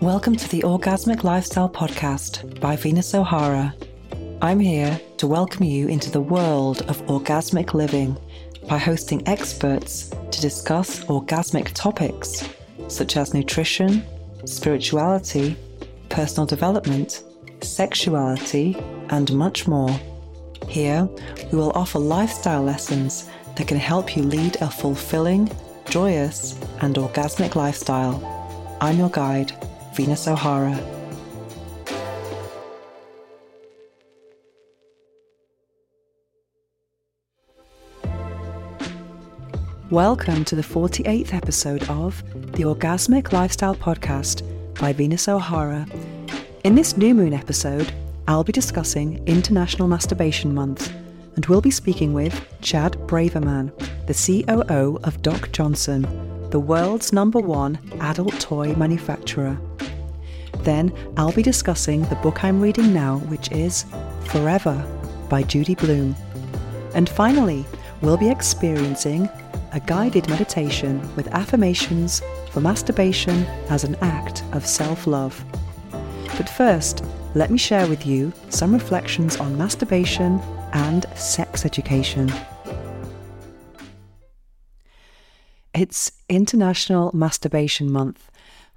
Welcome to the Orgasmic Lifestyle Podcast by Venus O'Hara. I'm here to welcome you into the world of orgasmic living by hosting experts to discuss orgasmic topics such as nutrition, spirituality, personal development, sexuality, and much more. Here, we will offer lifestyle lessons that can help you lead a fulfilling, joyous, and orgasmic lifestyle. I'm your guide, Venus O'Hara. Welcome to the 48th episode of the Orgasmic Lifestyle Podcast by Venus O'Hara. In this new moon episode, I'll be discussing International Masturbation Month and we'll be speaking with Chad Braverman, the COO of Doc Johnson, the world's number one adult toy manufacturer. Then I'll be discussing the book I'm reading now, which is Forever by Judy Blume. And finally, we'll be experiencing a guided meditation with affirmations for masturbation as an act of self love. But first, let me share with you some reflections on masturbation and sex education. It's International Masturbation Month,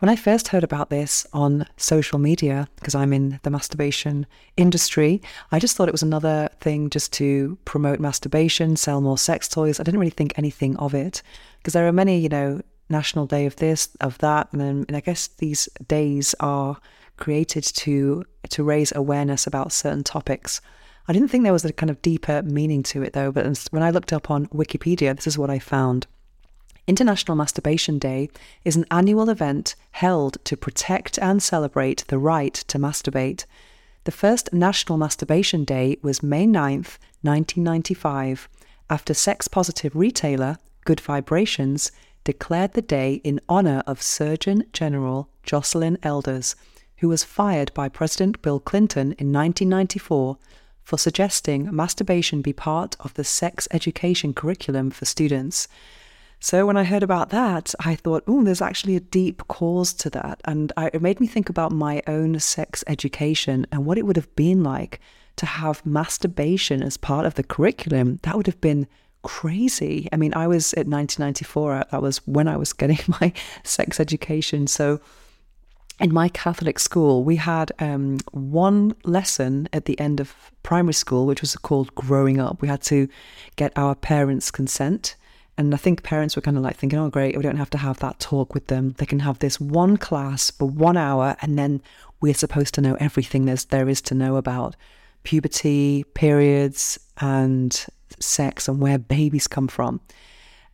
when I first heard about this on social media, because I'm in the masturbation industry, I just thought it was another thing just to promote masturbation, sell more sex toys. I didn't really think anything of it because there are many, you know, National Day of this, of that, and then and I guess these days are created to to raise awareness about certain topics. I didn't think there was a kind of deeper meaning to it though, but when I looked up on Wikipedia, this is what I found. International Masturbation Day is an annual event held to protect and celebrate the right to masturbate. The first National Masturbation Day was May 9th, 1995, after sex positive retailer Good Vibrations declared the day in honor of Surgeon General Joycelyn Elders, who was fired by President Bill Clinton in 1994 for suggesting masturbation be part of the sex education curriculum for students. So when I heard about that, I thought, oh, there's actually a deep cause to that. And I, it made me think about my own sex education and what it would have been like to have masturbation as part of the curriculum. That would have been crazy. I mean, I was at 1994, that was when I was getting my sex education. So in my Catholic school, we had um, one lesson at the end of primary school, which was called Growing Up. We had to get our parents' consent and I think parents were kind of like thinking, oh, great, we don't have to have that talk with them. They can have this one class for one hour, and then we're supposed to know everything there's, there is to know about puberty, periods, and sex, and where babies come from.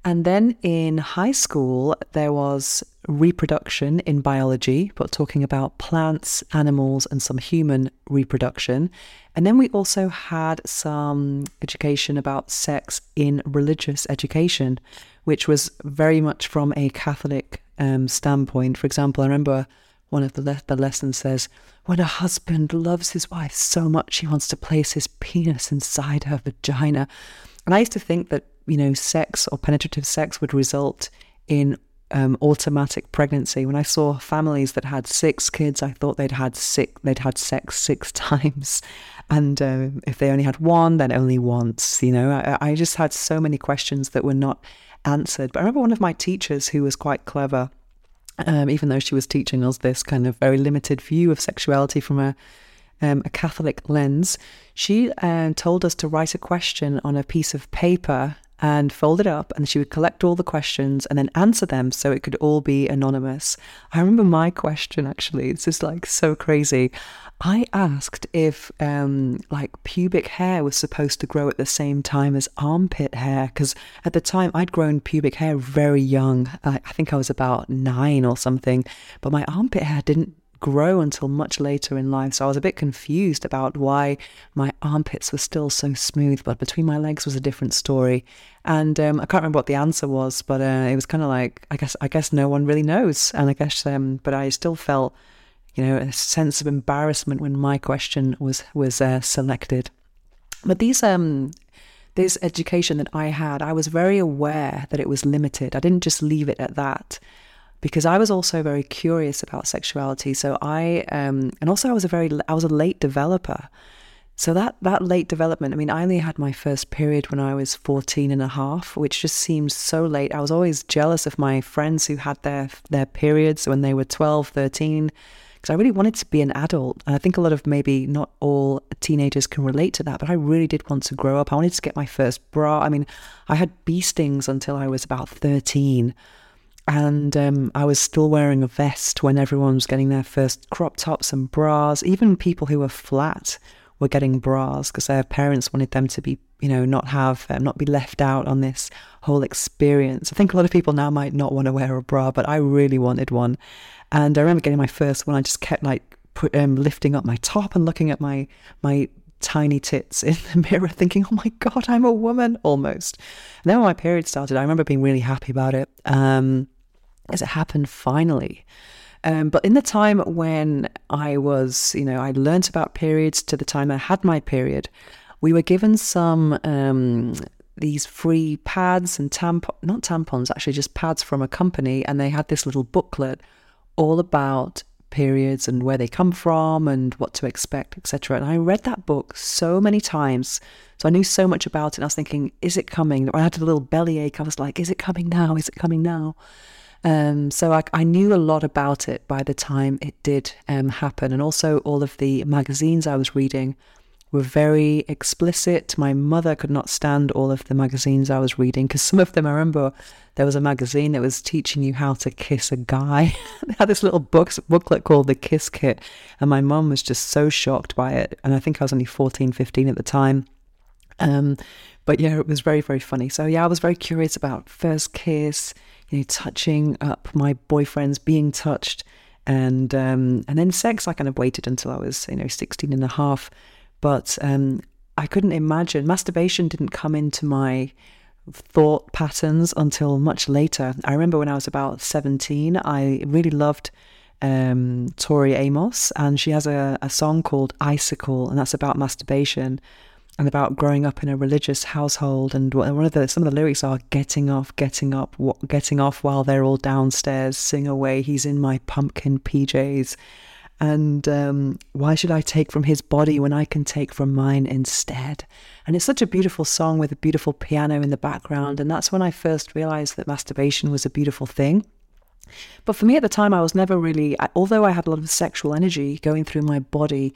And then in high school, there was reproduction in biology, but talking about plants, animals, and some human reproduction. And then we also had some education about sex in religious education, which was very much from a Catholic um, standpoint. For example, I remember one of the, le- the lessons says, when a husband loves his wife so much, he wants to place his penis inside her vagina. And I used to think that you know, sex or penetrative sex would result in um, automatic pregnancy. When I saw families that had six kids, I thought they'd had six, they'd had sex six times, and uh, if they only had one, then only once. You know, I, I just had so many questions that were not answered. But I remember one of my teachers who was quite clever. Um, even though she was teaching us this kind of very limited view of sexuality from a um, a Catholic lens, she uh, told us to write a question on a piece of paper and fold it up and she would collect all the questions and then answer them so it could all be anonymous. I remember my question actually, this is like so crazy. I asked if um, like pubic hair was supposed to grow at the same time as armpit hair because at the time I'd grown pubic hair very young. I, I think I was about nine or something, but my armpit hair didn't grow until much later in life. So I was a bit confused about why my armpits were still so smooth, but between my legs was a different story. And um, I can't remember what the answer was, but uh, it was kind of like I guess I guess no one really knows. And I guess, um, but I still felt, you know, a sense of embarrassment when my question was was uh, selected. But these um this education that I had, I was very aware that it was limited. I didn't just leave it at that because I was also very curious about sexuality. So I, um, and also I was a very, I was a late developer. So that, that late development, I mean, I only had my first period when I was 14 and a half, which just seems so late. I was always jealous of my friends who had their, their periods when they were 12, 13, because I really wanted to be an adult. And I think a lot of maybe not all teenagers can relate to that, but I really did want to grow up. I wanted to get my first bra. I mean, I had bee stings until I was about 13 and um, I was still wearing a vest when everyone was getting their first crop tops and bras. Even people who were flat were getting bras because their parents wanted them to be, you know, not have, um, not be left out on this whole experience. I think a lot of people now might not want to wear a bra, but I really wanted one. And I remember getting my first one. I just kept like put, um, lifting up my top and looking at my my tiny tits in the mirror, thinking, "Oh my god, I'm a woman!" Almost. And then when my period started, I remember being really happy about it. Um, as it happened finally. Um, but in the time when I was, you know, I learnt about periods to the time I had my period, we were given some um, these free pads and tampons, not tampons, actually just pads from a company, and they had this little booklet all about periods and where they come from and what to expect, etc. And I read that book so many times. So I knew so much about it. And I was thinking, is it coming? I had a little bellyache. I was like, is it coming now? Is it coming now? Um, so I, I, knew a lot about it by the time it did um, happen. And also, all of the magazines I was reading were very explicit. My mother could not stand all of the magazines I was reading because some of them, I remember there was a magazine that was teaching you how to kiss a guy. they had this little book, booklet called The Kiss Kit. And my mum was just so shocked by it. And I think I was only 14, 15 at the time. Um, but yeah, it was very, very funny. So yeah, I was very curious about first kiss, you know, touching up my boyfriends, being touched, and um, and then sex. I kind of waited until I was you know 16 and a half, but um, I couldn't imagine masturbation didn't come into my thought patterns until much later. I remember when I was about 17, I really loved um, Tori Amos, and she has a, a song called Icicle, and that's about masturbation and about growing up in a religious household. And one of the some of the lyrics are "getting off, getting up, getting off while they're all downstairs. Sing away, he's in my pumpkin PJs." And um, why should I take from his body when I can take from mine instead? And it's such a beautiful song with a beautiful piano in the background. And that's when I first realized that masturbation was a beautiful thing. But for me at the time, I was never really, although I had a lot of sexual energy going through my body,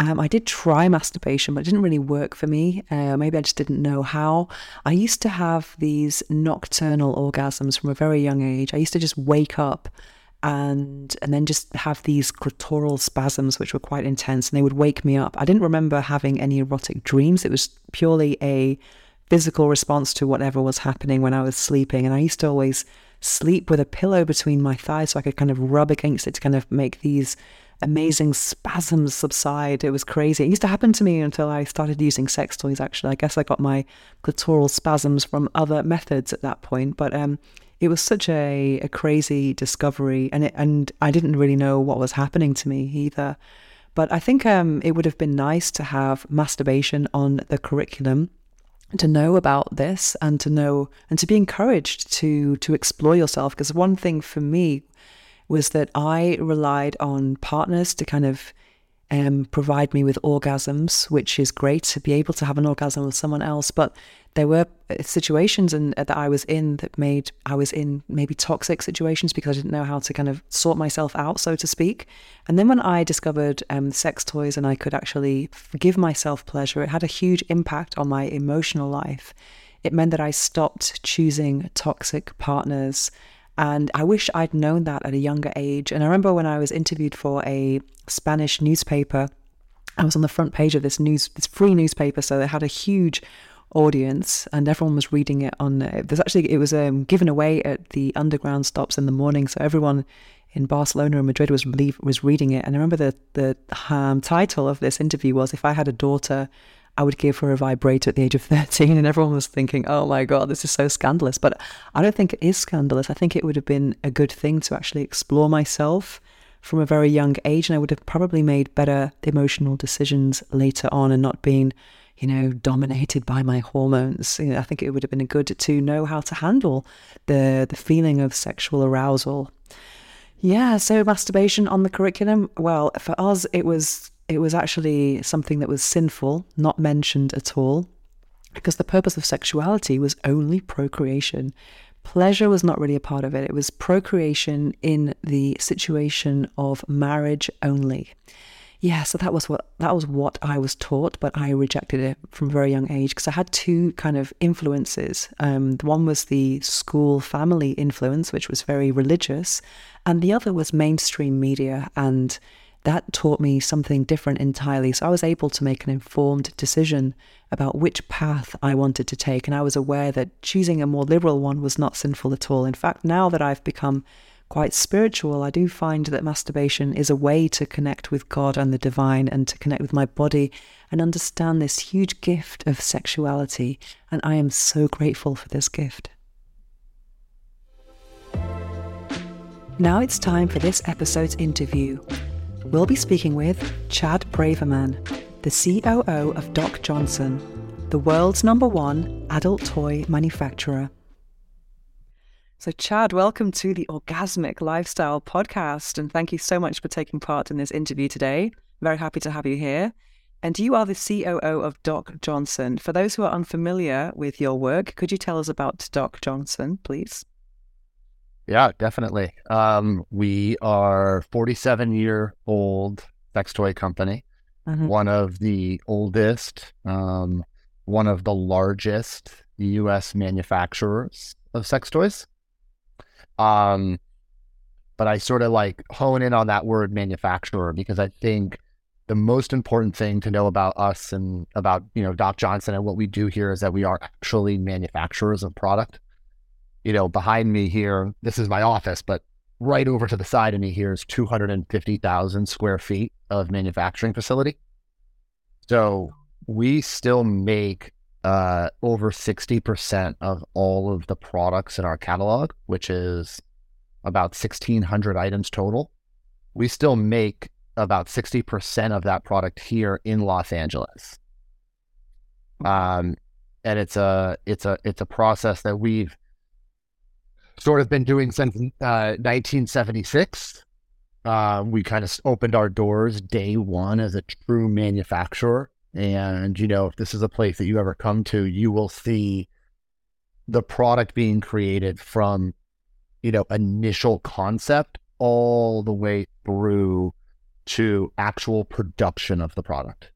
um, I did try masturbation, but it didn't really work for me. Uh, maybe I just didn't know how. I used to have these nocturnal orgasms from a very young age. I used to just wake up and and then just have these clitoral spasms which were quite intense and they would wake me up. I didn't remember having any erotic dreams. It was purely a physical response to whatever was happening when I was sleeping and I used to always sleep with a pillow between my thighs so I could kind of rub against it to kind of make these amazing spasms subside. It was crazy. It used to happen to me until I started using sex toys, actually. I guess I got my clitoral spasms from other methods at that point. But um, it was such a, a crazy discovery, and, it, and I didn't really know what was happening to me either. But I think um, it would have been nice to have masturbation on the curriculum to know about this and to know and to be encouraged to to explore yourself because one thing for me was that I relied on partners to kind of um, provide me with orgasms, which is great to be able to have an orgasm with someone else. But there were uh, situations in, uh, that I was in that made I was in maybe toxic situations because I didn't know how to kind of sort myself out, so to speak. And then when I discovered um, sex toys and I could actually give myself pleasure, it had a huge impact on my emotional life. It meant that I stopped choosing toxic partners and I wish I'd known that at a younger age. And I remember when I was interviewed for a Spanish newspaper, I was on the front page of this news, this free newspaper. So they had a huge audience and everyone was reading it on uh, there's actually it was um, given away at the underground stops in the morning so everyone in Barcelona and Madrid was was reading it and I remember the the um, title of this interview was if I had a daughter I would give her a vibrator at the age of 13. And everyone was thinking, oh my God, this is so scandalous. But I don't think it is scandalous. I think it would have been a good thing to actually explore myself from a very young age. And I would have probably made better emotional decisions later on and not been, you know, dominated by my hormones. You know, I think it would have been good to know how to handle the, the feeling of sexual arousal. Yeah, so masturbation on the curriculum. Well, for us, it was it was actually something that was sinful, not mentioned at all, because the purpose of sexuality was only procreation. Pleasure was not really a part of it. It was procreation in the situation of marriage only yeah, so that was what that was what I was taught, but I rejected it from a very young age because I had two kind of influences. Um, one was the school family influence, which was very religious, and the other was mainstream media, and that taught me something different entirely. So I was able to make an informed decision about which path I wanted to take, and I was aware that choosing a more liberal one was not sinful at all. In fact, now that I've become quite spiritual, I do find that masturbation is a way to connect with God and the divine and to connect with my body and understand this huge gift of sexuality. And I am so grateful for this gift. Now it's time for this episode's interview. We'll be speaking with Chad Braverman, the COO of Doc Johnson, the world's number one adult toy manufacturer. So, Chad, welcome to the Orgasmic Lifestyle Podcast. And thank you so much for taking part in this interview today. Very happy to have you here. And you are the COO of Doc Johnson. For those who are unfamiliar with your work, could you tell us about Doc Johnson, please? Yeah, definitely. Um, we are 47 year old sex toy company, mm-hmm. one of the oldest, um, one of the largest U.S. manufacturers of sex toys. Um, but I sort of like hone in on that word manufacturer because I think the most important thing to know about us and about you know Doc Johnson and what we do here is that we are actually manufacturers of product. You know, behind me here, this is my office, but right over to the side of me here is 250,000 square feet of manufacturing facility. So we still make uh, over 60% of all of the products in our catalog, which is about 1,600 items total. We still make about 60% of that product here in Los Angeles. Um, and it's a it's a it's a process that we've sort of been doing since uh, 1976. Uh, we kind of opened our doors day one as a true manufacturer and, you know, if this is a place that you ever come to, you will see the product being created from, you know, initial concept all the way through to actual production of the product.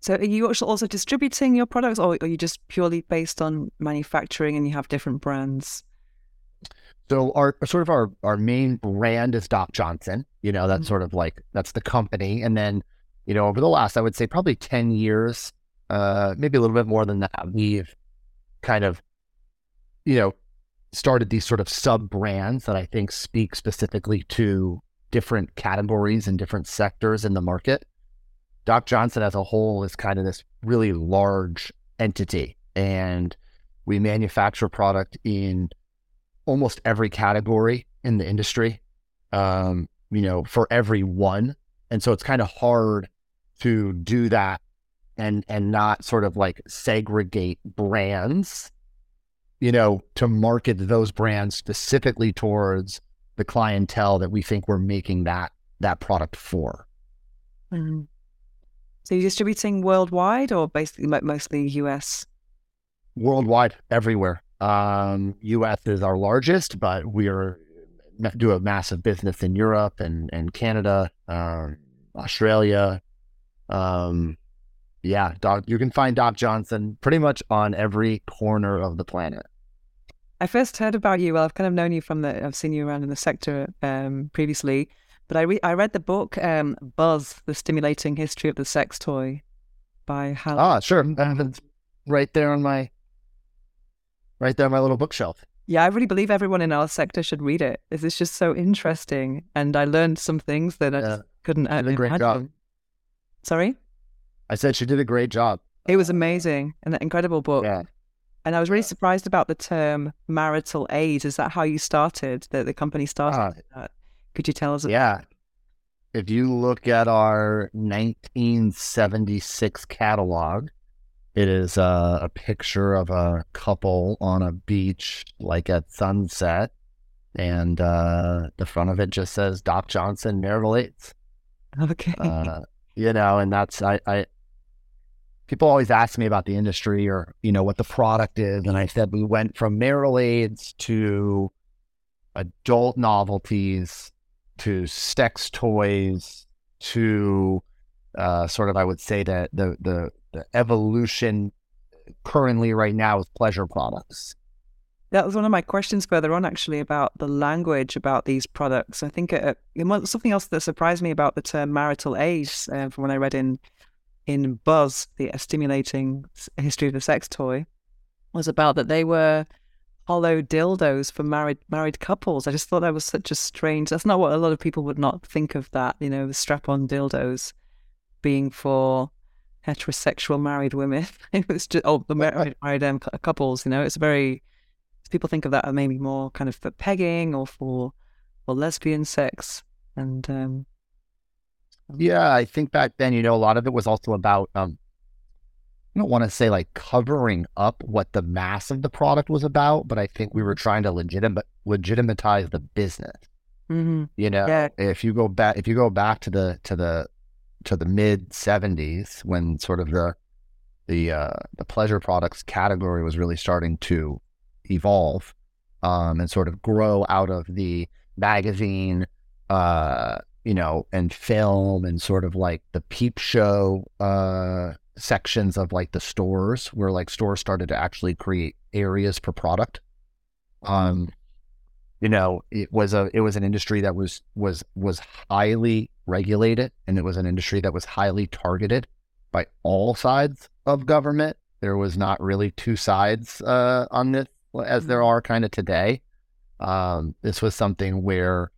So are you also distributing your products or are you just purely based on manufacturing and you have different brands? So our sort of our, our main brand is Doc Johnson. You know, that's mm-hmm. sort of like that's the company. And then you know, over the last, I would say probably 10 years, uh, maybe a little bit more than that, we've kind of, you know, started these sort of sub brands that I think speak specifically to different categories and different sectors in the market. Doc Johnson as a whole is kind of this really large entity, and we manufacture product in almost every category in the industry. Um, you know, for every one and so it's kind of hard to do that and and not sort of like segregate brands, you know, to market those brands specifically towards the clientele that we think we're making that that product for. Mm-hmm. So you're distributing worldwide or basically mostly US? Worldwide, everywhere. Um, US is our largest, but we are do a massive business in Europe and and Canada, um, Australia. Um, yeah, Doc, you can find Doc Johnson pretty much on every corner of the planet. I first heard about you. Well, I've kind of known you from the. I've seen you around in the sector um, previously, but I re- I read the book um, Buzz: The Stimulating History of the Sex Toy by Hal. Ah, sure, it's right there on my right there on my little bookshelf. Yeah, I really believe everyone in our sector should read it. This is just so interesting, and I learned some things that I couldn't did a great imagine. job. Sorry, I said she did a great job. It was amazing, and an incredible book. Yeah. And I was really surprised about the term marital aid. Is that how you started? That the company started? Uh, Could you tell us? Yeah. If you look at our 1976 catalog, it is a picture of a couple on a beach, like at sunset. and uh, the front of it just says Doc Johnson marital aids. Okay. Uh, you know, and that's I, I people always ask me about the industry or you know what the product is, and I said we went from marital aids to adult novelties to sex toys to uh, sort of I would say that the the the evolution currently right now is pleasure products. That was one of my questions further on, actually, about the language about these products. I think it, it, something else that surprised me about the term marital aids uh, from when I read in in Buzz, the stimulating history of the sex toy, was about that they were hollow dildos for married married couples. I just thought that was such a strange. That's not what a lot of people would not think of. That you know, the strap-on dildos being for heterosexual married women. it was just oh the married, married um, couples. You know, it's very people think of that as maybe more kind of for pegging or for for lesbian sex. And um, yeah, I think back then, you know, a lot of it was also about um, I don't want to say like covering up what the mass of the product was about, but I think we were trying to legitimate legitimatize the business. Mm-hmm. You know, yeah. if you go back, if you go back to the to the to the mid '70s when sort of the the uh, the pleasure products category was really starting to evolve um, and sort of grow out of the magazine, uh, you know, and film and sort of like the peep show uh, sections of like the stores where like stores started to actually create areas for product. Um, you know, it was a it was an industry that was was was highly regulated, and it was an industry that was highly targeted by all sides of government. There was not really two sides uh, on this as there mm-hmm. are kind of today. Um, this was something where,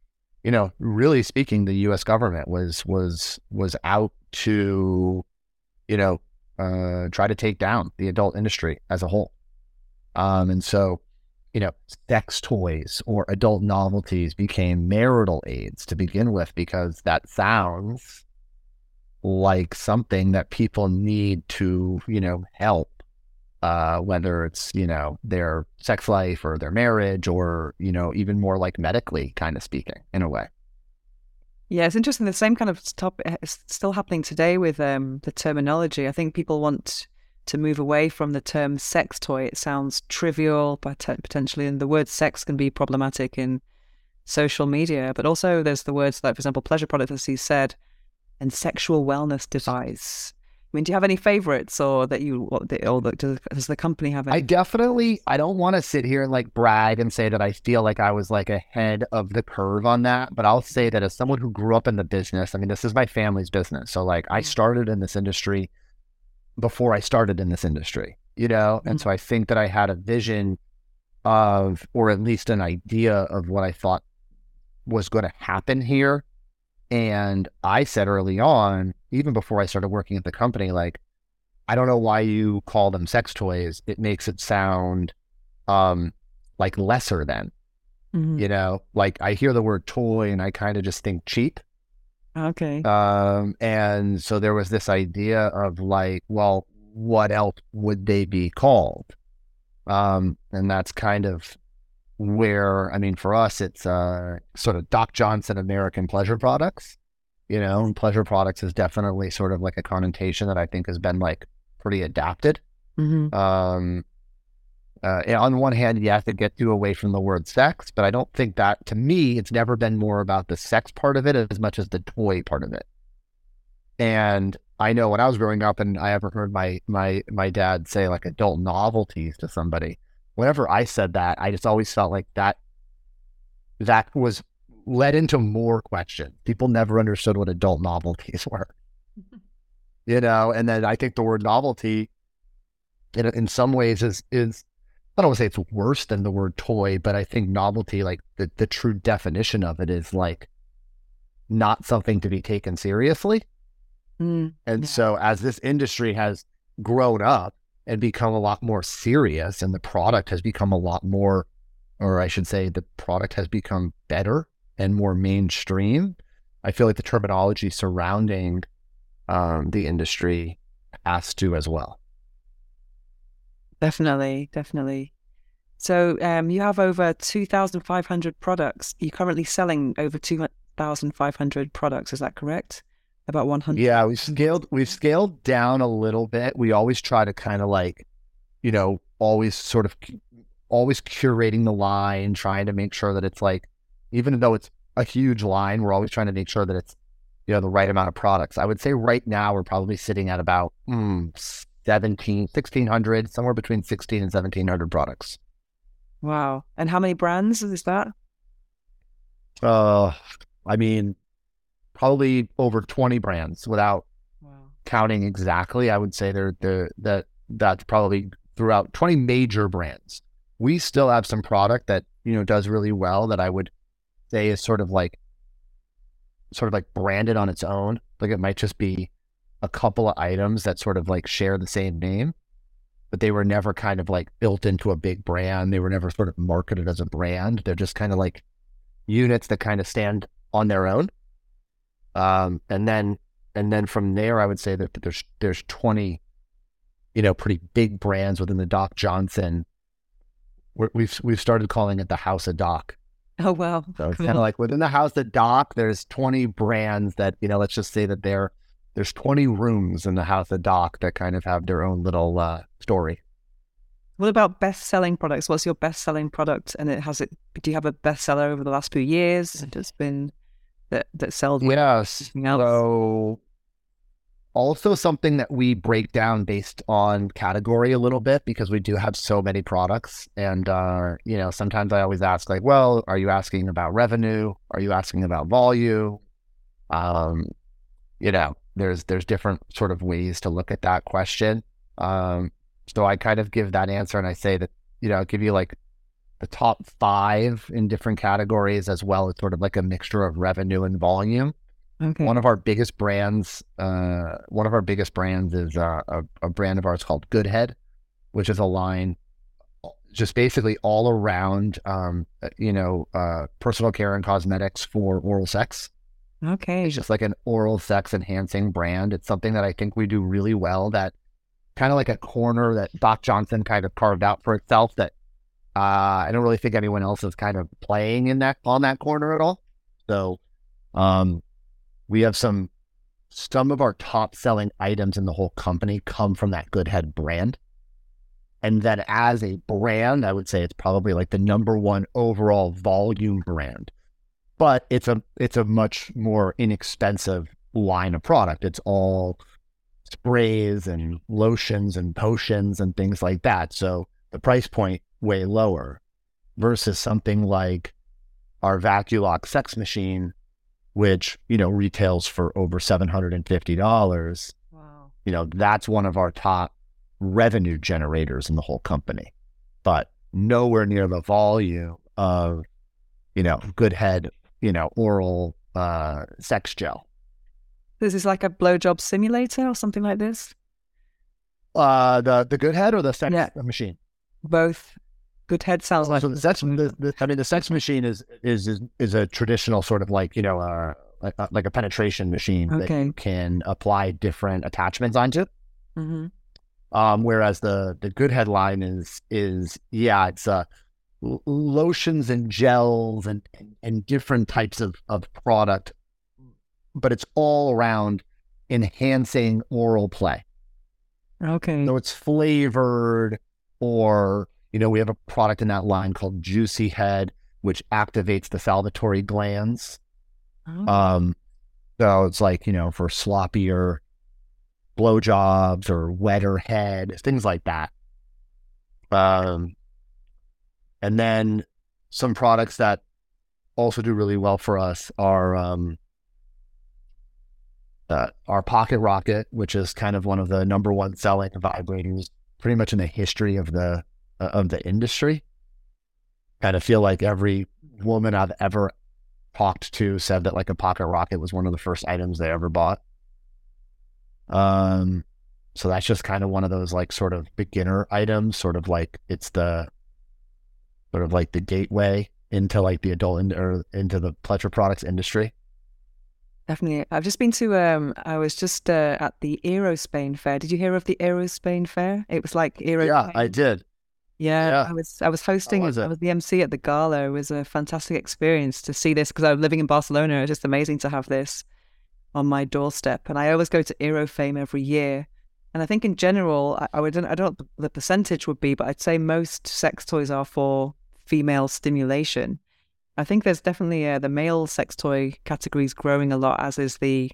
you know, really speaking, the U.S. government was was was out to, you know, uh, try to take down the adult industry as a whole. Um, and so, you know, sex toys or adult novelties became marital aids to begin with because that sounds like something that people need to, you know, help uh, whether it's you know their sex life or their marriage or you know even more like medically kind of speaking in a way. Yeah it's interesting the same kind of topic eh, is still happening today with um, the terminology. I think people want to move away from the term sex toy it sounds trivial but uh, potentially and the word sex can be problematic in social media but also there's the words like for example pleasure product as he said and sexual wellness device I mean, do you have any favorites or that you, or that, does the company have any? I definitely, I don't want to sit here and like brag and say that I feel like I was like ahead of the curve on that, but I'll say that as someone who grew up in the business, I mean, this is my family's business. So like I started in this industry before I started in this industry, you know? Mm-hmm. And so I think that I had a vision of, or at least an idea of what I thought was going to happen here and I said early on, even before I started working at the company, like, I don't know why you call them sex toys. It makes it sound um, like lesser than, mm-hmm. you know, like I hear the word toy and I kind of just think cheap. Okay. Um, and so there was this idea of like, well, what else would they be called? Um, and that's kind of where I mean, for us, it's uh, sort of Doc Johnson American pleasure products. You know, pleasure products is definitely sort of like a connotation that I think has been like pretty adapted. Mm-hmm. Um, uh, on one hand, you have to get you away from the word sex, but I don't think that to me, it's never been more about the sex part of it as much as the toy part of it. And I know when I was growing up, and I ever heard my my my dad say like adult novelties to somebody whenever I said that, I just always felt like that that was led into more questions. People never understood what adult novelties were. you know, and then I think the word novelty in in some ways is is I don't want to say it's worse than the word toy, but I think novelty, like the, the true definition of it is like not something to be taken seriously. Mm, and yeah. so as this industry has grown up, and become a lot more serious and the product has become a lot more or I should say the product has become better and more mainstream. I feel like the terminology surrounding um, the industry has to as well. Definitely, definitely. So um, you have over 2,500 products. You're currently selling over 2,500 products. Is that correct? About 100. Yeah, we've scaled. We've scaled down a little bit. We always try to kind of like, you know, always sort of, always curating the line, trying to make sure that it's like, even though it's a huge line, we're always trying to make sure that it's, you know, the right amount of products. I would say right now we're probably sitting at about mm, 17, 1600, somewhere between 16 and 1700 products. Wow. And how many brands is that? Uh, I mean, probably over 20 brands without wow. counting exactly. I would say they're, they're, that that's probably throughout 20 major brands. We still have some product that, you know, does really well that I would say is sort of like, sort of like branded on its own. Like it might just be a couple of items that sort of like share the same name, but they were never kind of like built into a big brand. They were never sort of marketed as a brand. They're just kind of like units that kind of stand on their own. Um, and then and then from there, I would say that there's there's 20, you know, pretty big brands within the Doc Johnson. we have we've, we've started calling it the House of Doc. Oh wow! So it's cool. kind of like within the House of Doc, there's 20 brands that you know. Let's just say that they're there's 20 rooms in the House of Doc that kind of have their own little uh, story. What about best selling products? What's your best selling product? And it has it. Do you have a bestseller over the last few years? It has been that that sells. Yes. So also something that we break down based on category a little bit because we do have so many products and uh, you know sometimes i always ask like well are you asking about revenue are you asking about volume um, you know there's there's different sort of ways to look at that question. Um, so I kind of give that answer and I say that you know I'll give you like the top five in different categories as well as sort of like a mixture of revenue and volume. Okay. One of our biggest brands, uh, one of our biggest brands is uh, a, a brand of ours called Goodhead, which is a line just basically all around, um, you know, uh, personal care and cosmetics for oral sex. Okay. It's just like an oral sex enhancing brand. It's something that I think we do really well that kind of like a corner that Doc Johnson kind of carved out for itself that uh, I don't really think anyone else is kind of playing in that on that corner at all. So um, we have some some of our top selling items in the whole company come from that Goodhead brand. And then as a brand, I would say it's probably like the number one overall volume brand but it's a it's a much more inexpensive line of product. It's all sprays and lotions and potions and things like that. So the price point way lower versus something like our Vac-U-Lock sex machine, which, you know, retails for over $750. Wow. You know, that's one of our top revenue generators in the whole company, but nowhere near the volume of, you know, Goodhead you know, oral uh, sex gel. This is like a blowjob simulator or something like this. Uh, the the Goodhead or the sex yeah. machine? Both. Good head sounds like so the sex. The, the, I mean, the sex machine is is is, is a traditional sort of like you know, uh, like, uh, like a penetration machine okay. that you can apply different attachments onto. Mm-hmm. Um, whereas the the Goodhead line is is yeah, it's a lotions and gels and, and, and different types of, of product, but it's all around enhancing oral play. Okay. So it's flavored, or, you know, we have a product in that line called Juicy Head, which activates the salivary glands. Oh. Um, so it's like, you know, for sloppier blowjobs or wetter head, things like that. Um, and then some products that also do really well for us are um, uh, our Pocket Rocket, which is kind of one of the number one selling vibrators, pretty much in the history of the uh, of the industry. Kind of feel like every woman I've ever talked to said that like a Pocket Rocket was one of the first items they ever bought. Um, so that's just kind of one of those like sort of beginner items, sort of like it's the sort of like the gateway into like the adult in, or into the pleasure products industry? Definitely. I've just been to, um, I was just uh, at the Aerospain Fair. Did you hear of the Aerospain Fair? It was like Aero. Yeah, I did. Yeah, yeah, I was I was hosting was I was the MC at the gala. It was a fantastic experience to see this because I was living in Barcelona. It's just amazing to have this on my doorstep. And I always go to eroFame every year. And I think in general, I, I would I don't know what the percentage would be, but I'd say most sex toys are for female stimulation. I think there's definitely uh, the male sex toy category is growing a lot, as is the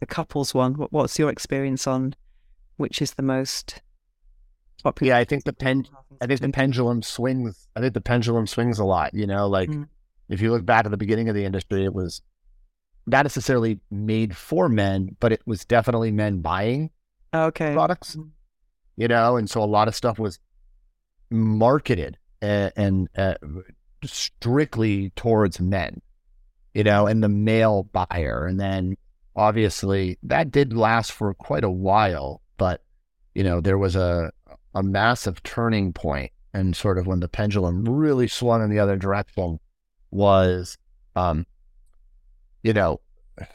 the couples one. What, what's your experience on which is the most popular? Yeah, I think the pen. I think the pendulum swings. I think the pendulum swings a lot. You know, like mm. if you look back at the beginning of the industry, it was not necessarily made for men, but it was definitely men buying okay products. Mm. You know, and so a lot of stuff was marketed and, uh, strictly towards men. You know, and the male buyer, and then obviously that did last for quite a while, but you know, there was a a massive turning point and sort of when the pendulum really swung in the other direction was um you know,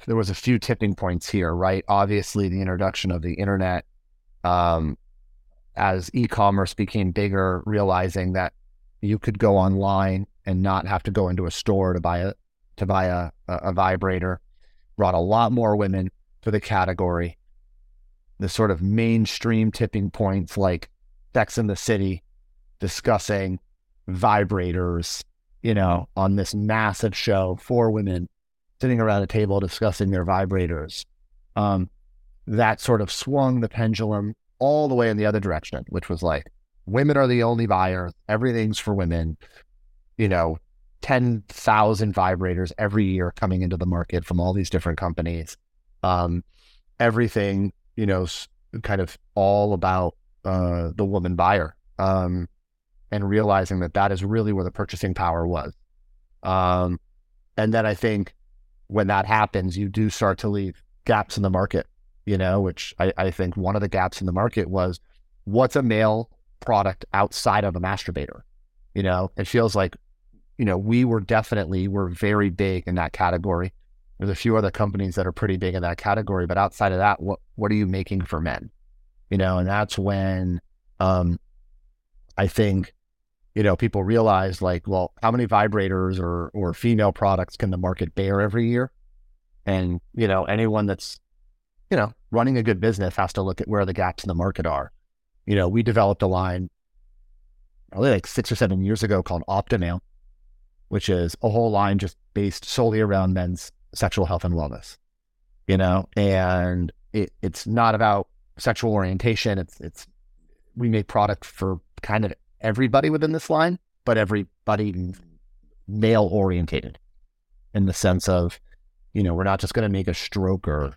there was a few tipping points here, right? Obviously the introduction of the internet um as e-commerce became bigger, realizing that you could go online and not have to go into a store to buy a to buy a, a, vibrator brought a lot more women to the category. The sort of mainstream tipping points like Sex in the City discussing vibrators, you know, on this massive show, for women sitting around a table discussing their vibrators. Um, that sort of swung the pendulum all the way in the other direction, which was like, women are the only buyer. everything's for women. You know, 10,000 vibrators every year coming into the market from all these different companies. Um, everything, you know, kind of all about uh, the woman buyer um, and realizing that that is really where the purchasing power was. Um, and then I think when that happens, you do start to leave gaps in the market, you know, which I, I think one of the gaps in the market was what's a male product outside of a masturbator? You know, it feels like you know, we were definitely were very big in that category. There's a few other companies that are pretty big in that category, but outside of that, what what are you making for men? You know, and that's when um, I think you know people realize like, well, how many vibrators or or female products can the market bear every year? And you know, anyone that's you know running a good business has to look at where the gaps in the market are. You know, we developed a line probably like six or seven years ago called Optimale which is a whole line just based solely around men's sexual health and wellness. You know, and it, it's not about sexual orientation. It's it's we make product for kind of everybody within this line, but everybody male orientated in the sense of, you know, we're not just going to make a stroker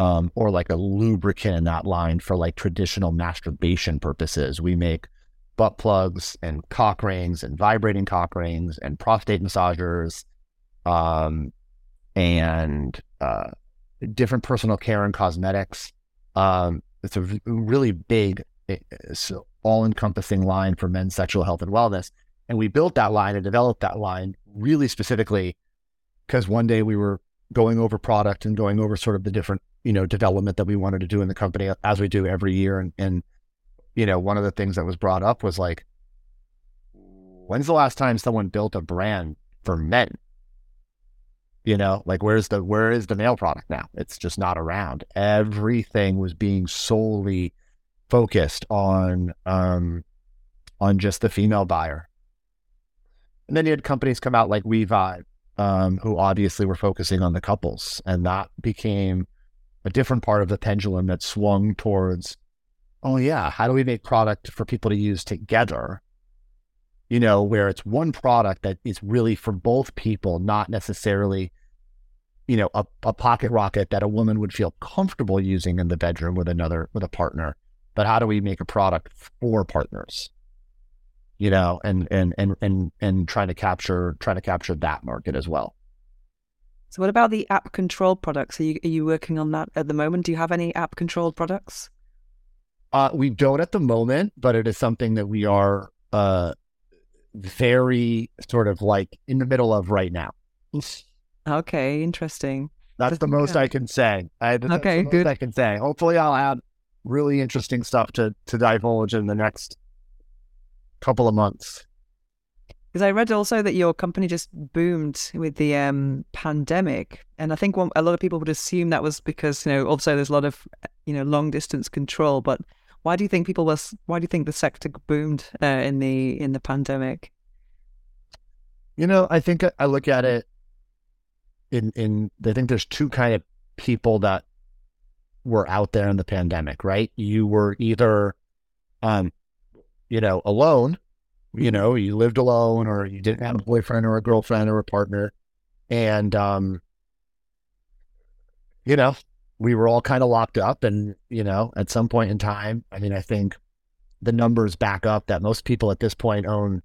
um, or like a lubricant in that line for like traditional masturbation purposes. We make butt plugs and cock rings and vibrating cock rings and prostate massagers um, and uh, different personal care and cosmetics. Um, it's a really big, eh, so all encompassing line for men's sexual health and wellness. And we built that line and developed that line really specifically because one day we were going over product and going over sort of the different, you know, development that we wanted to do in the company as we do every year. And, and you know, one of the things that was brought up was like, when's the last time someone built a brand for men? You know, like where's the where is the male product now? It's just not around. Everything was being solely focused on um on just the female buyer. And then you had companies come out like WeVibe, um, who obviously were focusing on the couples, and that became a different part of the pendulum that swung towards oh yeah, how do we make product for people to use together? You know, where it's one product that is really for both people, not necessarily, you know, a, a pocket rocket that a woman would feel comfortable using in the bedroom with another with a partner. But how do we make a product for partners? You know, and and and and and trying to capture trying to capture that market as well. So, what about the app control products? Are you are you working on that at the moment? Do you have any app controlled products? Uh, we don't at the moment, but it is something that we are uh, very sort of like in the middle of right now. Okay, interesting. That's the most I can say. I, okay, good. I can say. Hopefully, I'll add really interesting stuff to to divulge in the next couple of months. Because I read also that your company just boomed with the um, pandemic, and I think one, a lot of people would assume that was because you know also there's a lot of you know long distance control. But why do you think people was? Why do you think the sector boomed uh, in the in the pandemic? You know, I think I look at it in in. I think there's two kind of people that were out there in the pandemic, right? You were either, um, you know, alone you know, you lived alone or you didn't have a boyfriend or a girlfriend or a partner. And, um, you know, we were all kind of locked up. And, you know, at some point in time, I mean, I think the numbers back up that most people at this point own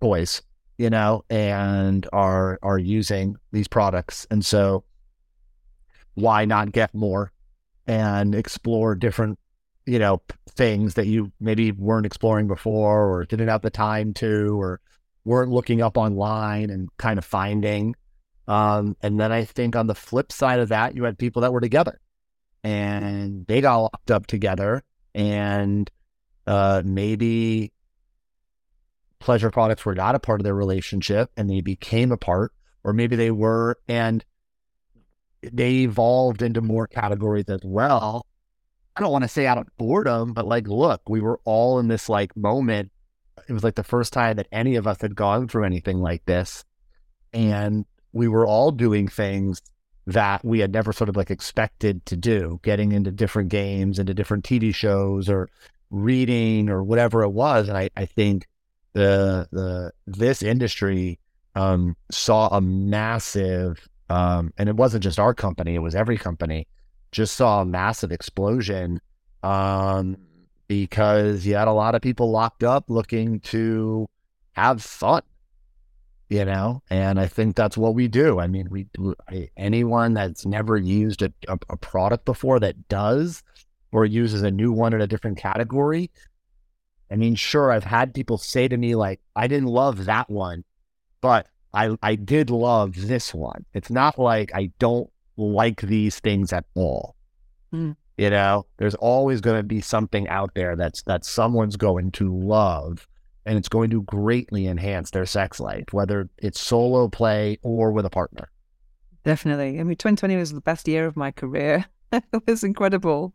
toys, you know, and are, are using these products. And so why not get more and explore different you know, things that you maybe weren't exploring before or didn't have the time to or weren't looking up online and kind of finding. Um, and then I think on the flip side of that, you had people that were together and they got locked up together and uh, maybe pleasure products were not a part of their relationship and they became a part, or maybe they were and they evolved into more categories as well I don't want to say out of boredom, but like, look, we were all in this like moment. It was like the first time that any of us had gone through anything like this. And we were all doing things that we had never sort of like expected to do, getting into different games, into different TV shows or reading or whatever it was. And I, I think the the this industry um, saw a massive um, and it wasn't just our company, it was every company just saw a massive explosion um, because you had a lot of people locked up looking to have fun, you know? And I think that's what we do. I mean, we anyone that's never used a, a, a product before that does or uses a new one in a different category. I mean, sure, I've had people say to me, like, I didn't love that one, but I, I did love this one. It's not like I don't like these things at all. Mm. You know, there's always going to be something out there that's that someone's going to love and it's going to greatly enhance their sex life, whether it's solo play or with a partner. Definitely. I mean, 2020 was the best year of my career. it was incredible.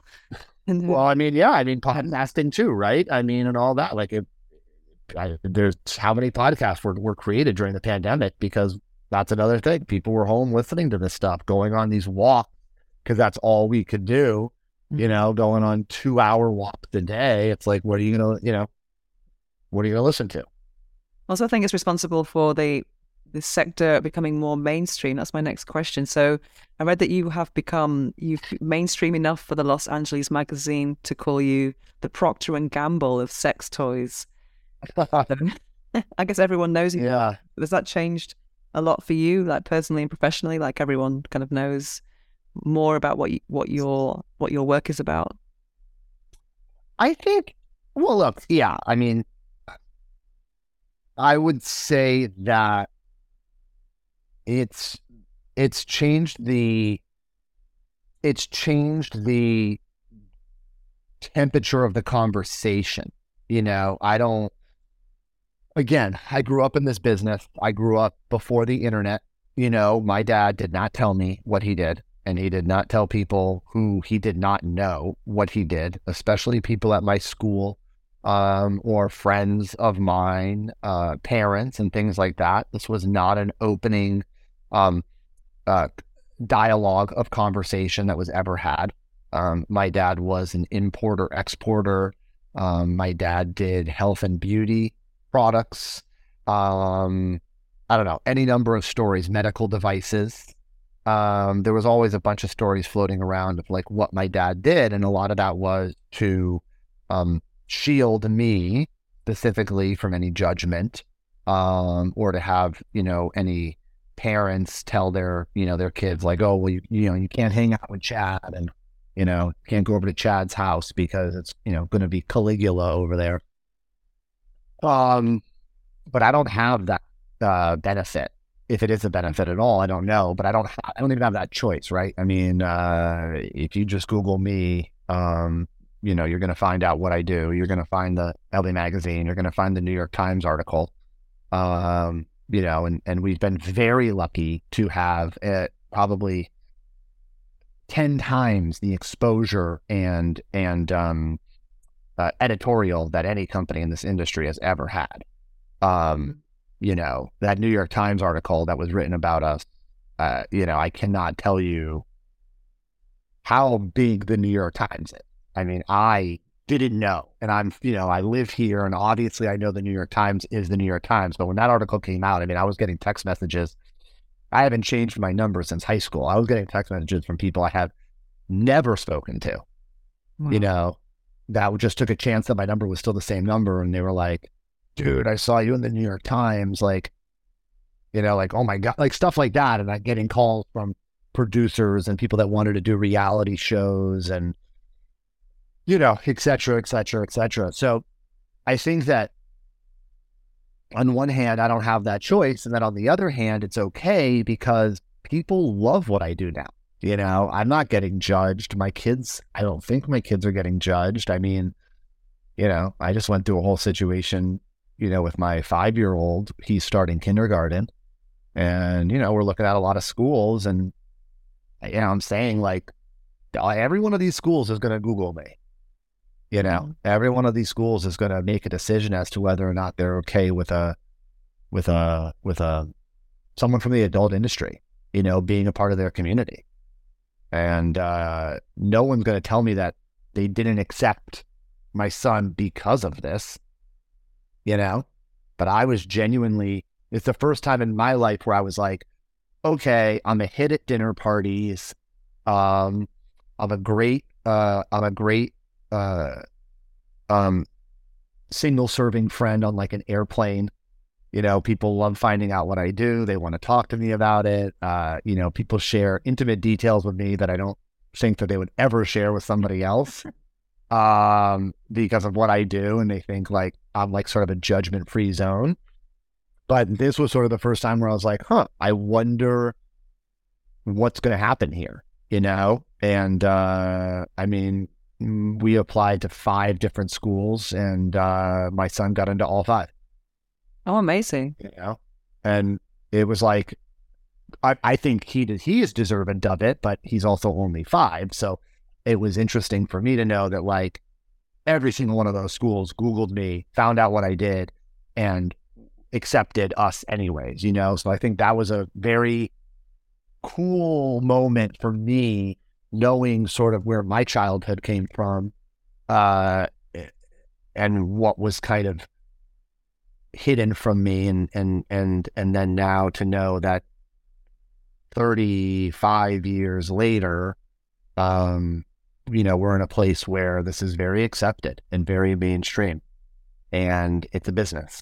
And, well, I mean, yeah, I mean, podcasting too, right? I mean, and all that. Like, it, I, there's how many podcasts were, were created during the pandemic because that's another thing. People were home listening to this stuff, going on these walks because that's all we could do. You mm-hmm. know, going on two hour walks a day. It's like, what are you gonna, you know, what are you gonna listen to? Also, I think it's responsible for the the sector becoming more mainstream. That's my next question. So, I read that you have become you mainstream enough for the Los Angeles magazine to call you the Procter and Gamble of sex toys. I guess everyone knows you. Yeah. Has that changed a lot for you, like personally and professionally? Like everyone kind of knows more about what you, what your what your work is about? I think. Well, look, yeah. I mean, I would say that it's it's changed the it's changed the temperature of the conversation. You know, I don't again, I grew up in this business. I grew up before the internet. You know, my dad did not tell me what he did, and he did not tell people who he did not know what he did, especially people at my school um, or friends of mine, uh, parents, and things like that. This was not an opening um, uh, dialogue of conversation that was ever had. Um, my dad was an importer exporter. Um, my dad did health and beauty products. Um, I don't know, any number of stories, medical devices. Um, there was always a bunch of stories floating around of like what my dad did. And a lot of that was to um, shield me specifically from any judgment um, or to have, you know, any parents tell their, you know, their kids like, oh, well, you, you know, you can't hang out with Chad and, you know, can't go over to Chad's house because it's, you know, going to be Caligula over there. Um, but I don't have that uh, benefit. If it is a benefit at all, I don't know. But I don't. I don't even have that choice, right? I mean, uh, if you just Google me, um, you know, you're going to find out what I do. You're going to find the LA Magazine. You're going to find the New York Times article. Um, you know, and and we've been very lucky to have it probably ten times the exposure and and um, uh, editorial that any company in this industry has ever had. Um, you know, that New York Times article that was written about us. Uh, you know, I cannot tell you how big the New York Times is. I mean, I didn't know. And I'm, you know, I live here and obviously I know the New York Times is the New York Times. But when that article came out, I mean, I was getting text messages. I haven't changed my number since high school. I was getting text messages from people I have never spoken to, wow. you know, that just took a chance that my number was still the same number. And they were like, dude, I saw you in the New York Times. Like, you know, like, oh my God, like stuff like that. And I'm getting calls from producers and people that wanted to do reality shows and, you know, et cetera, et cetera, et cetera. So I think that on one hand, I don't have that choice. And then on the other hand, it's okay because people love what I do now. You know, I'm not getting judged. My kids, I don't think my kids are getting judged. I mean, you know, I just went through a whole situation, you know, with my five year old. He's starting kindergarten. And, you know, we're looking at a lot of schools and you know, I'm saying like every one of these schools is going to Google me. You know, mm-hmm. every one of these schools is going to make a decision as to whether or not they're okay with a, with a, with a, someone from the adult industry, you know, being a part of their community. And uh, no one's going to tell me that they didn't accept my son because of this, you know. But I was genuinely, it's the first time in my life where I was like, okay, I'm a hit at dinner parties. Um, I'm a great, uh, I'm a great, uh, um, single serving friend on like an airplane. You know, people love finding out what I do. They want to talk to me about it. Uh, you know, people share intimate details with me that I don't think that they would ever share with somebody else um, because of what I do. And they think like I'm like sort of a judgment free zone. But this was sort of the first time where I was like, huh, I wonder what's going to happen here, you know? And uh, I mean, we applied to five different schools and uh, my son got into all five. Oh, amazing. You know? And it was like, I, I think he did, he is deserving of it, but he's also only five. So it was interesting for me to know that like every single one of those schools Googled me, found out what I did, and accepted us anyways, you know? So I think that was a very cool moment for me, knowing sort of where my childhood came from, uh, and what was kind of hidden from me and and and and then now to know that 35 years later um you know we're in a place where this is very accepted and very mainstream and it's a business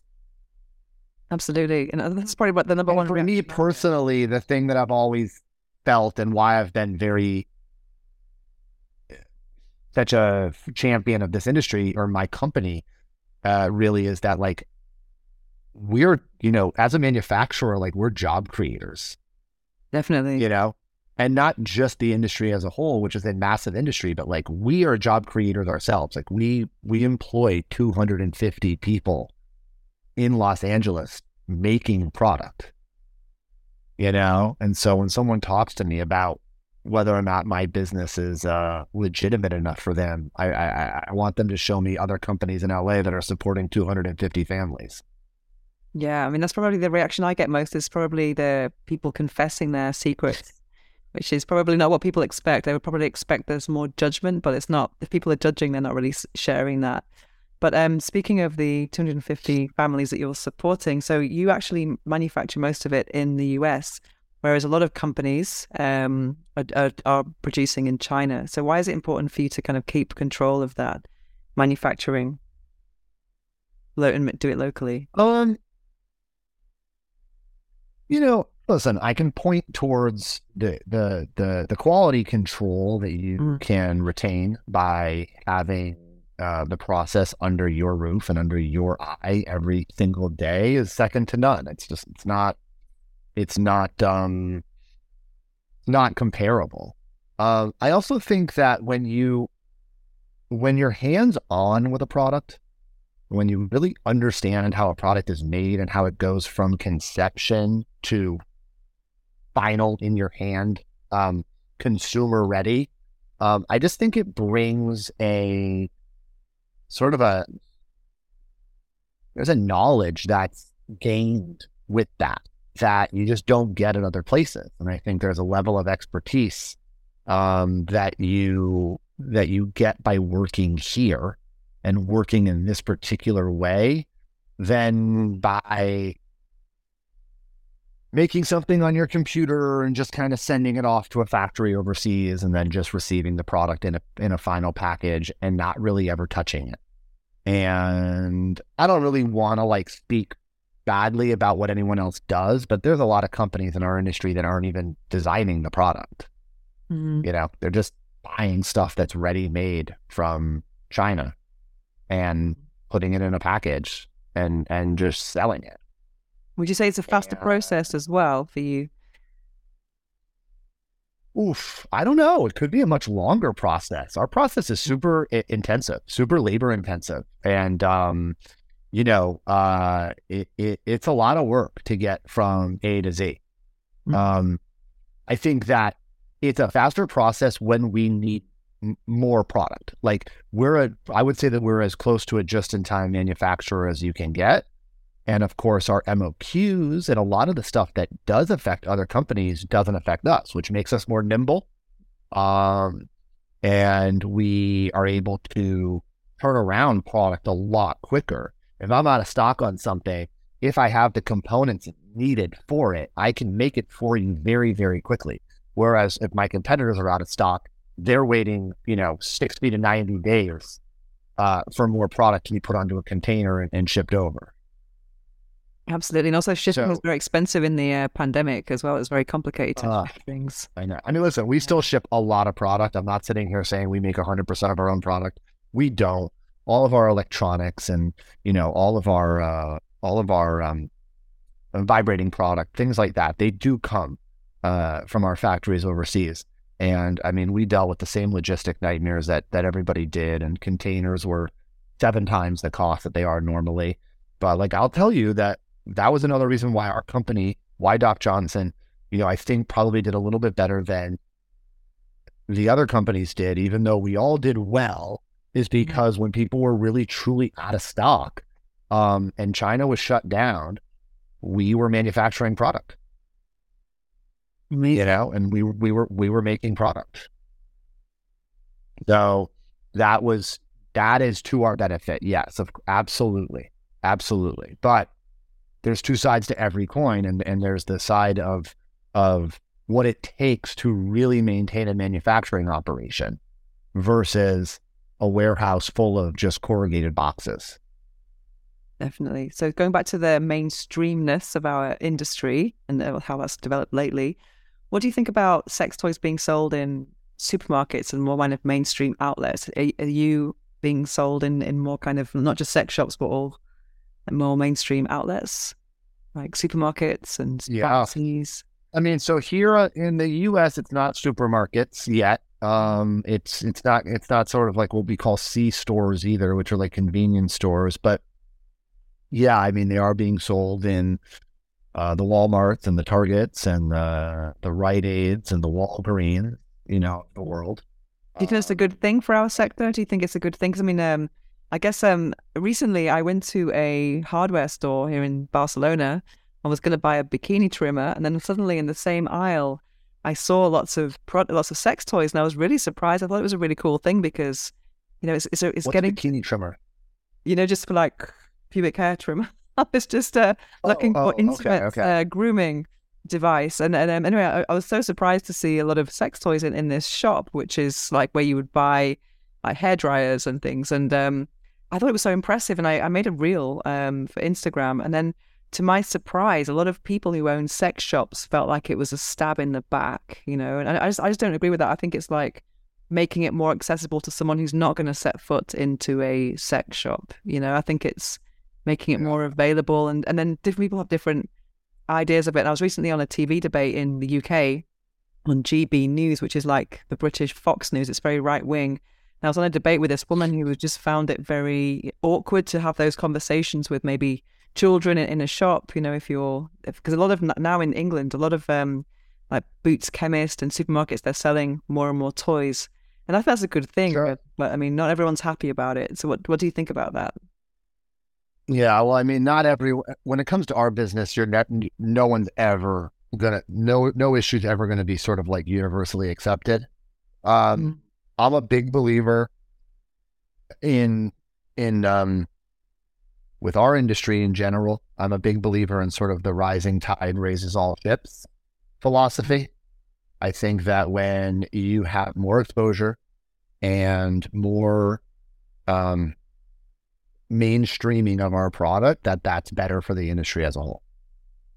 Absolutely. And uh, that's probably what the number one for me personally, the thing that I've always felt and why I've been very such a champion of this industry or my company uh, really is that like we're, you know, as a manufacturer, like we're job creators. Definitely. You know, and not just the industry as a whole, which is a massive industry, but like we are job creators ourselves. Like we we employ 250 people in Los Angeles making product, you know? And so when someone talks to me about whether or not my business is uh, legitimate enough for them, I, I, I want them to show me other companies in LA that are supporting 250 families. Yeah, I mean that's probably the reaction I get most is probably the people confessing their secrets, which is probably not what people expect. They would probably expect there's more judgment, but it's not. If people are judging, they're not really sharing that. But um, speaking of the 250 families that you're supporting, so you actually manufacture most of it in the US, whereas a lot of companies um, are, are, are, producing in China. So why is it important for you to kind of keep control of that manufacturing and do it locally? Um, you know, listen, I can point towards the the the, the quality control that you mm. can retain by having uh, the process under your roof and under your eye every single day is second to none. It's just it's not it's not um not comparable. Uh, I also think that when you when you're hands on with a product, when you really understand how a product is made and how it goes from conception to final in your hand, um, consumer ready, um, I just think it brings a sort of a there's a knowledge that's gained with that that you just don't get at other places. And I think there's a level of expertise um, that you that you get by working here and working in this particular way than by making something on your computer and just kind of sending it off to a factory overseas and then just receiving the product in a in a final package and not really ever touching it. And I don't really want to like speak badly about what anyone else does, but there's a lot of companies in our industry that aren't even designing the product. Mm-hmm. You know, they're just buying stuff that's ready made from China and putting it in a package and and just selling it. Would you say it's a faster yeah. process as well for you? Oof, I don't know. It could be a much longer process. Our process is super I- intensive, super labor intensive, and um, you know, uh, it, it, it's a lot of work to get from A to Z. Mm-hmm. Um, I think that it's a faster process when we need more product. Like we're a, I would say that we're as close to a just-in-time manufacturer as you can get. And of course, our MOQs and a lot of the stuff that does affect other companies doesn't affect us, which makes us more nimble. Um, and we are able to turn around product a lot quicker. If I'm out of stock on something, if I have the components needed for it, I can make it for you very, very quickly. Whereas if my competitors are out of stock, they're waiting, you know, 60 to 90 days uh, for more product to be put onto a container and, and shipped over. Absolutely. And also, shipping so, was very expensive in the uh, pandemic as well. It was very complicated uh, things. I know. I mean, listen, we still ship a lot of product. I'm not sitting here saying we make 100% of our own product. We don't. All of our electronics and, you know, all of our, uh, all of our um, vibrating product, things like that, they do come uh, from our factories overseas. And I mean, we dealt with the same logistic nightmares that that everybody did, and containers were seven times the cost that they are normally. But like, I'll tell you that that was another reason why our company, why Doc Johnson, you know, I think probably did a little bit better than the other companies did, even though we all did well, is mm-hmm. because when people were really truly out of stock, um, and China was shut down, we were manufacturing product. Amazing. You know, and we we were we were making product. So that was that is to our benefit. Yes, of, absolutely, absolutely. But there's two sides to every coin, and and there's the side of of what it takes to really maintain a manufacturing operation versus a warehouse full of just corrugated boxes. Definitely. So going back to the mainstreamness of our industry and uh, how that's developed lately, what do you think about sex toys being sold in supermarkets and more kind of mainstream outlets? Are, are you being sold in, in more kind of not just sex shops, but all more mainstream outlets like supermarkets and yeah. I mean, so here uh, in the U.S., it's not supermarkets yet. Um, it's it's not it's not sort of like what we call C stores either, which are like convenience stores. But yeah, I mean, they are being sold in uh, the Walmarts and the Targets and the the Rite Aids and the Walgreens, you know, the world. Do you think it's a good thing for our sector? Do you think it's a good thing? Because I mean, um, I guess um, recently I went to a hardware store here in Barcelona. I was going to buy a bikini trimmer, and then suddenly in the same aisle, I saw lots of pro- lots of sex toys, and I was really surprised. I thought it was a really cool thing because, you know, it's it's, it's What's getting bikini trimmer. You know, just for like pubic hair trimmer. I was just uh, looking oh, for oh, intimate okay, okay. Uh, grooming device. And, and um, anyway, I, I, was so surprised to see a lot of sex toys in, in this shop, which is like where you would buy like hair dryers and things. And um, I thought it was so impressive. And I, I made a reel um, for Instagram. And then to my surprise, a lot of people who own sex shops felt like it was a stab in the back, you know. And I just, I just don't agree with that. I think it's like making it more accessible to someone who's not going to set foot into a sex shop. You know, I think it's making it more available. And, and then different people have different ideas of it. And I was recently on a TV debate in the UK on GB News, which is like the British Fox News. It's very right wing. I was on a debate with this woman who just found it very awkward to have those conversations with maybe children in, a shop. You know, if you're because a lot of now in England, a lot of um, like Boots Chemist and supermarkets, they're selling more and more toys, and I think that's a good thing. Sure. But, but I mean, not everyone's happy about it. So, what what do you think about that? Yeah, well, I mean, not every when it comes to our business, you're not, no one's ever gonna no no issues ever gonna be sort of like universally accepted. Um, mm-hmm. I'm a big believer in in um with our industry in general. I'm a big believer in sort of the rising tide raises all ships philosophy. I think that when you have more exposure and more um, mainstreaming of our product, that that's better for the industry as a whole.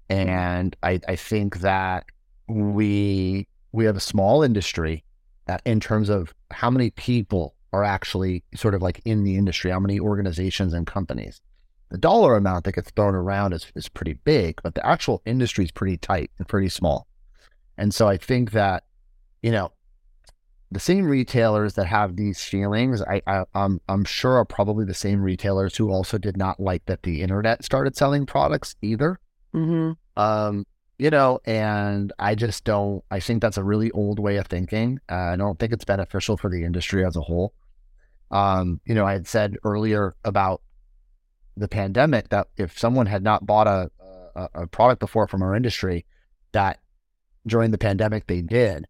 Hmm. And I, I think that we we have a small industry that in terms of how many people are actually sort of like in the industry, how many organizations and companies. The dollar amount that gets thrown around is, is pretty big, but the actual industry is pretty tight and pretty small. And so I think that, you know, the same retailers that have these feelings, I, I am I'm, I'm sure are probably the same retailers who also did not like that the internet started selling products either. Mm-hmm. Um, you know, and I just don't, I think that's a really old way of thinking. Uh, I don't think it's beneficial for the industry as a whole. Um, you know, I had said earlier about the pandemic that if someone had not bought a, a, a product before from our industry, that during the pandemic they did.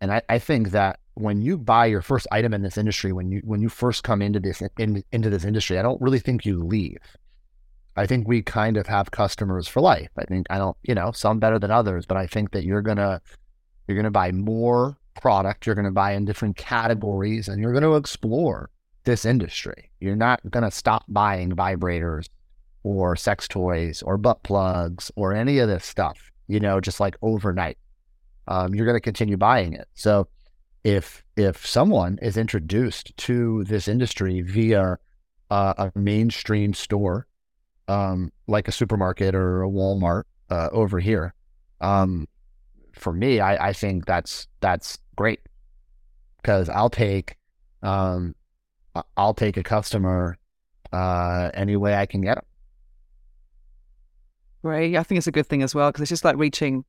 And I, I think that when you buy your first item in this industry, when you when you first come into this in, into this industry, I don't really think you leave. I think we kind of have customers for life. I think I don't, you know, some better than others, but I think that you're gonna you're gonna buy more product, you're gonna buy in different categories, and you're gonna explore this industry. You're not gonna stop buying vibrators or sex toys or butt plugs or any of this stuff, you know, just like overnight. Um, you're gonna continue buying it. So if if someone is introduced to this industry via uh, a mainstream store um, like a supermarket or a Walmart uh, over here. Um, for me, I, I think that's that's great because I'll take um, I'll take a customer uh, any way I can get them. Right. I think it's a good thing as well because it's just like reaching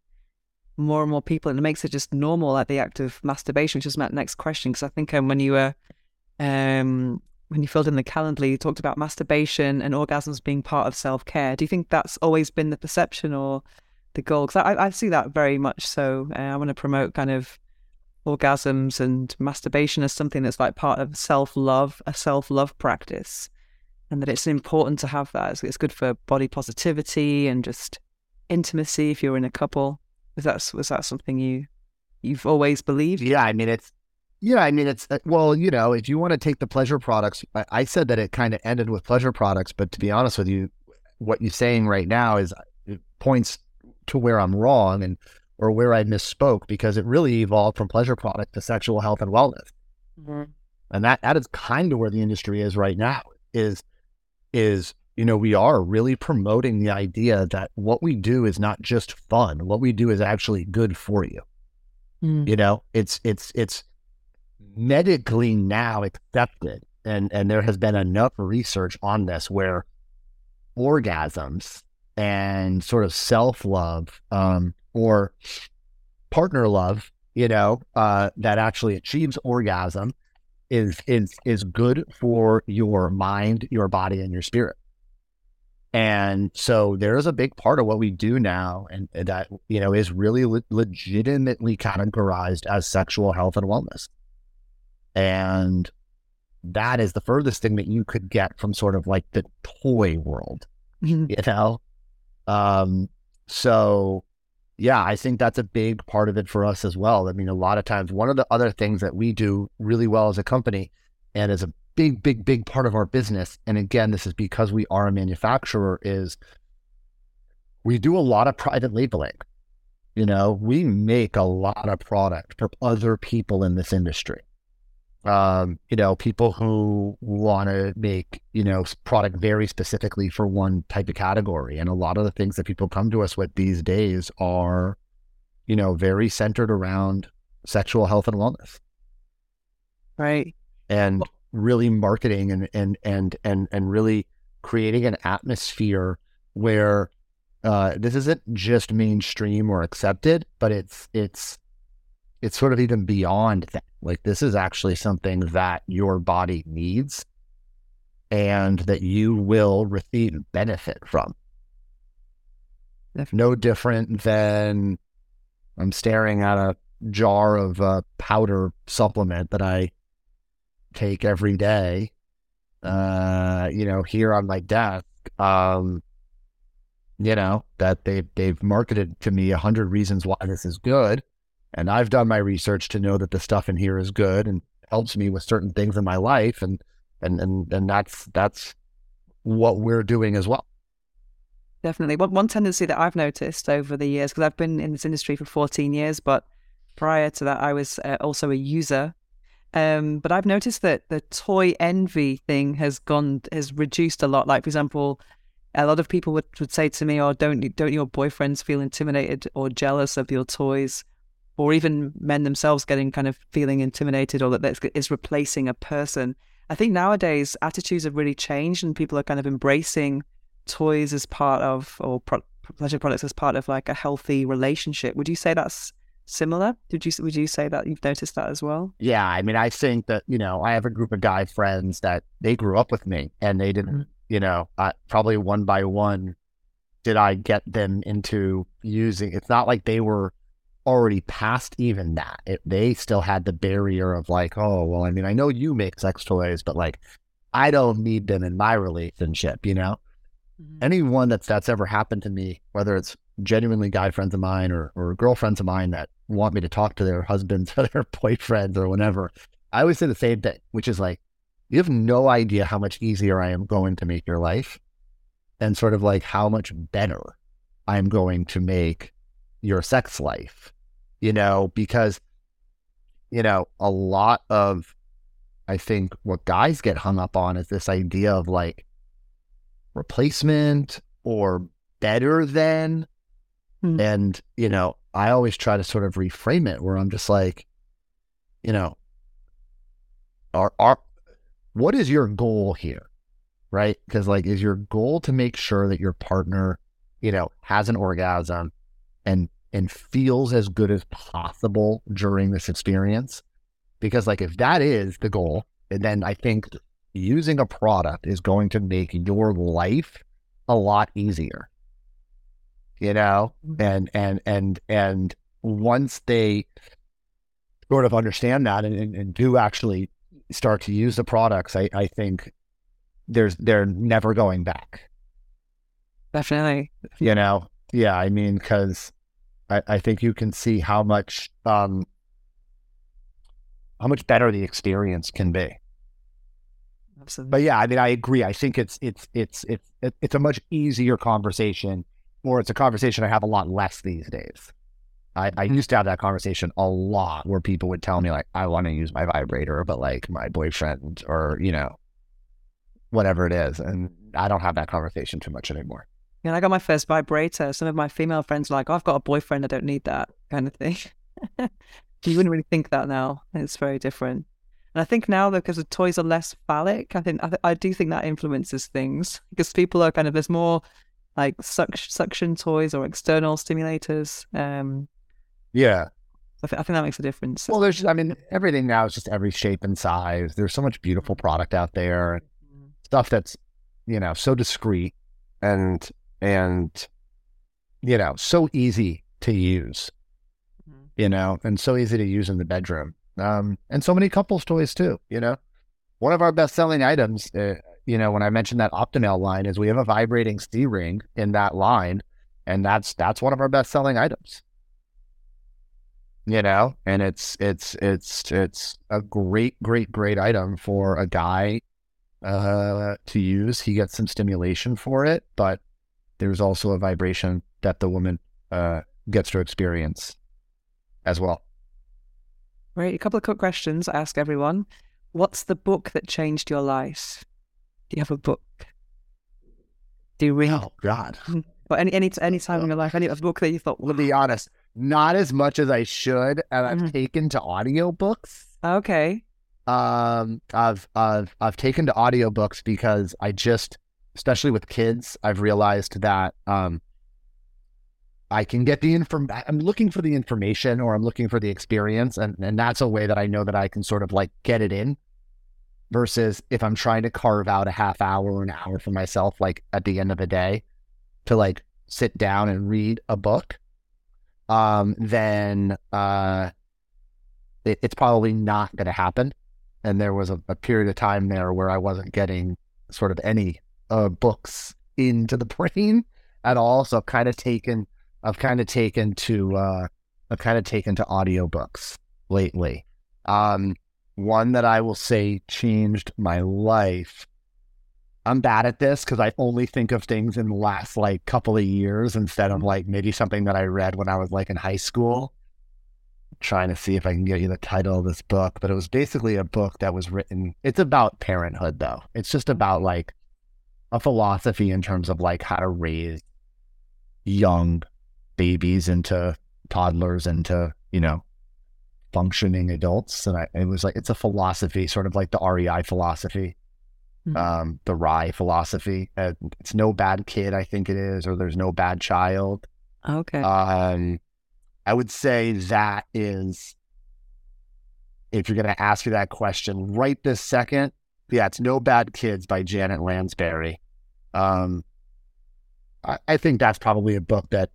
more and more people and it makes it just normal, like the act of masturbation, which is my next question. Because I think um, when you were um, when you filled in the Calendly, you talked about masturbation and orgasms being part of self care. Do you think that's always been the perception or the goal? Because I, I see that very much so. Uh, I want to promote kind of orgasms and masturbation as something that's like part of self love, a self love practice, and that it's important to have that. It's, it's good for body positivity and just intimacy if you're in a couple. Was that was that something you you've always believed? Yeah, I mean it's yeah, I mean, it's uh, well, you know, if you want to take the pleasure products, I, I said that it kind of ended with pleasure products, but to be honest with you, what you're saying right now is uh, points to where I'm wrong and or where I misspoke because it really evolved from pleasure product to sexual health and wellness, mm-hmm. and that that is kind of where the industry is right now. Is is you know we are really promoting the idea that what we do is not just fun; what we do is actually good for you. Mm. You know, it's it's it's medically now accepted, and, and there has been enough research on this where orgasms and sort of self love um, or partner love, you know, uh, that actually achieves orgasm is is is good for your mind, your body, and your spirit. And so there's a big part of what we do now, and, and that you know is really le- legitimately categorized as sexual health and wellness. And that is the furthest thing that you could get from sort of like the toy world, mm-hmm. you know? Um, so yeah, I think that's a big part of it for us as well. I mean, a lot of times, one of the other things that we do really well as a company and as a big, big, big part of our business, and again, this is because we are a manufacturer, is we do a lot of private labeling. You know, we make a lot of product for other people in this industry um, you know, people who want to make, you know, product very specifically for one type of category. And a lot of the things that people come to us with these days are, you know, very centered around sexual health and wellness. Right. And really marketing and and and and and really creating an atmosphere where uh, this isn't just mainstream or accepted, but it's it's it's sort of even beyond that. Like this is actually something that your body needs and that you will receive benefit from. No different than I'm staring at a jar of uh, powder supplement that I take every day. Uh, you know, here on my desk, um, you know that they've they've marketed to me a hundred reasons why this is good, and I've done my research to know that the stuff in here is good and helps me with certain things in my life, and and and and that's that's what we're doing as well. Definitely. One one tendency that I've noticed over the years, because I've been in this industry for 14 years, but prior to that, I was uh, also a user. Um, but I've noticed that the toy envy thing has gone has reduced a lot. Like, for example, a lot of people would, would say to me, "Oh, don't don't your boyfriends feel intimidated or jealous of your toys?" Or even men themselves getting kind of feeling intimidated, or that is replacing a person. I think nowadays attitudes have really changed, and people are kind of embracing toys as part of, or pro- pleasure products as part of like a healthy relationship. Would you say that's similar? Did you would you say that you've noticed that as well? Yeah, I mean, I think that you know, I have a group of guy friends that they grew up with me, and they didn't, mm-hmm. you know, uh, probably one by one, did I get them into using? It's not like they were already past even that. It, they still had the barrier of like, oh, well, I mean, I know you make sex toys, but like, I don't need them in my relationship, you know? Mm-hmm. Anyone that's that's ever happened to me, whether it's genuinely guy friends of mine or, or girlfriends of mine that want me to talk to their husbands or their boyfriends or whatever, I always say the same thing, which is like, you have no idea how much easier I am going to make your life and sort of like how much better I'm going to make your sex life you know, because, you know, a lot of, I think what guys get hung up on is this idea of like replacement or better than. Hmm. And, you know, I always try to sort of reframe it where I'm just like, you know, are, are, what is your goal here? Right. Because, like, is your goal to make sure that your partner, you know, has an orgasm and and feels as good as possible during this experience. Because, like, if that is the goal, and then I think using a product is going to make your life a lot easier. You know, mm-hmm. and and and and once they sort of understand that and, and, and do actually start to use the products, I, I think there's they're never going back. Definitely. You know, yeah. I mean, because I, I think you can see how much um, how much better the experience can be. Absolutely. But yeah, I mean, I agree. I think it's it's it's it's it's a much easier conversation, or it's a conversation I have a lot less these days. I, I mm-hmm. used to have that conversation a lot where people would tell me like, I want to use my vibrator, but like my boyfriend or you know, whatever it is, and I don't have that conversation too much anymore. And I got my first vibrator. Some of my female friends are like, oh, I've got a boyfriend, I don't need that kind of thing. you wouldn't really think that now. It's very different. And I think now, because the toys are less phallic, I think I, th- I do think that influences things because people are kind of there's more like suction, suction toys or external stimulators. Um, yeah, I, th- I, think that makes a difference. Well, there's, just, I mean, everything now is just every shape and size. There's so much beautiful product out there, mm-hmm. stuff that's you know so discreet and and you know so easy to use mm-hmm. you know and so easy to use in the bedroom um, and so many couples toys too you know? One of our best selling items uh, you know when i mentioned that Optimale line is we have a vibrating c ring in that line and that's that's one of our best selling items. You know? And it's it's it's it's a great great great item for a guy uh, to use. He gets some stimulation for it but there's also a vibration that the woman uh, gets to experience as well. Right. A couple of quick questions I ask everyone. What's the book that changed your life? Do you have a book? Do you read? Oh God. But any any any time in your life, any a book that you thought? To be honest, not as much as I should, and I've mm-hmm. taken to audiobooks. Okay. um, I've I've I've taken to audiobooks because I just, especially with kids, I've realized that um, I can get the inform. I'm looking for the information or I'm looking for the experience, and and that's a way that I know that I can sort of like get it in. Versus if I'm trying to carve out a half hour or an hour for myself, like at the end of the day, to like sit down and read a book, um, then uh, it, it's probably not going to happen. And there was a, a, period of time there where I wasn't getting sort of any uh, books into the brain at all. So I've kind of taken, I've kind of taken to, uh, I've kind of taken to audiobooks lately. Um, one that I will say changed my life I'm bad at this because I only think of things in the last like couple of years instead of like maybe something that I read when I was like in high school. I'm trying to see if I can get you the title of this book, but it was basically a book that was written. It's about parenthood though. It's just about like a philosophy in terms of like how to raise young babies into toddlers into, you know, functioning adults. And I, it was like, it's a philosophy, sort of like the RIE philosophy mm-hmm. um, the RIE philosophy. Uh, it's no bad kid, I think it is, or there's no bad child. Okay. Um, I would say that is, if you're going to ask me that question right this second, yeah, it's No Bad Kids by Janet Lansbury. Um, I, I think that's probably a book that,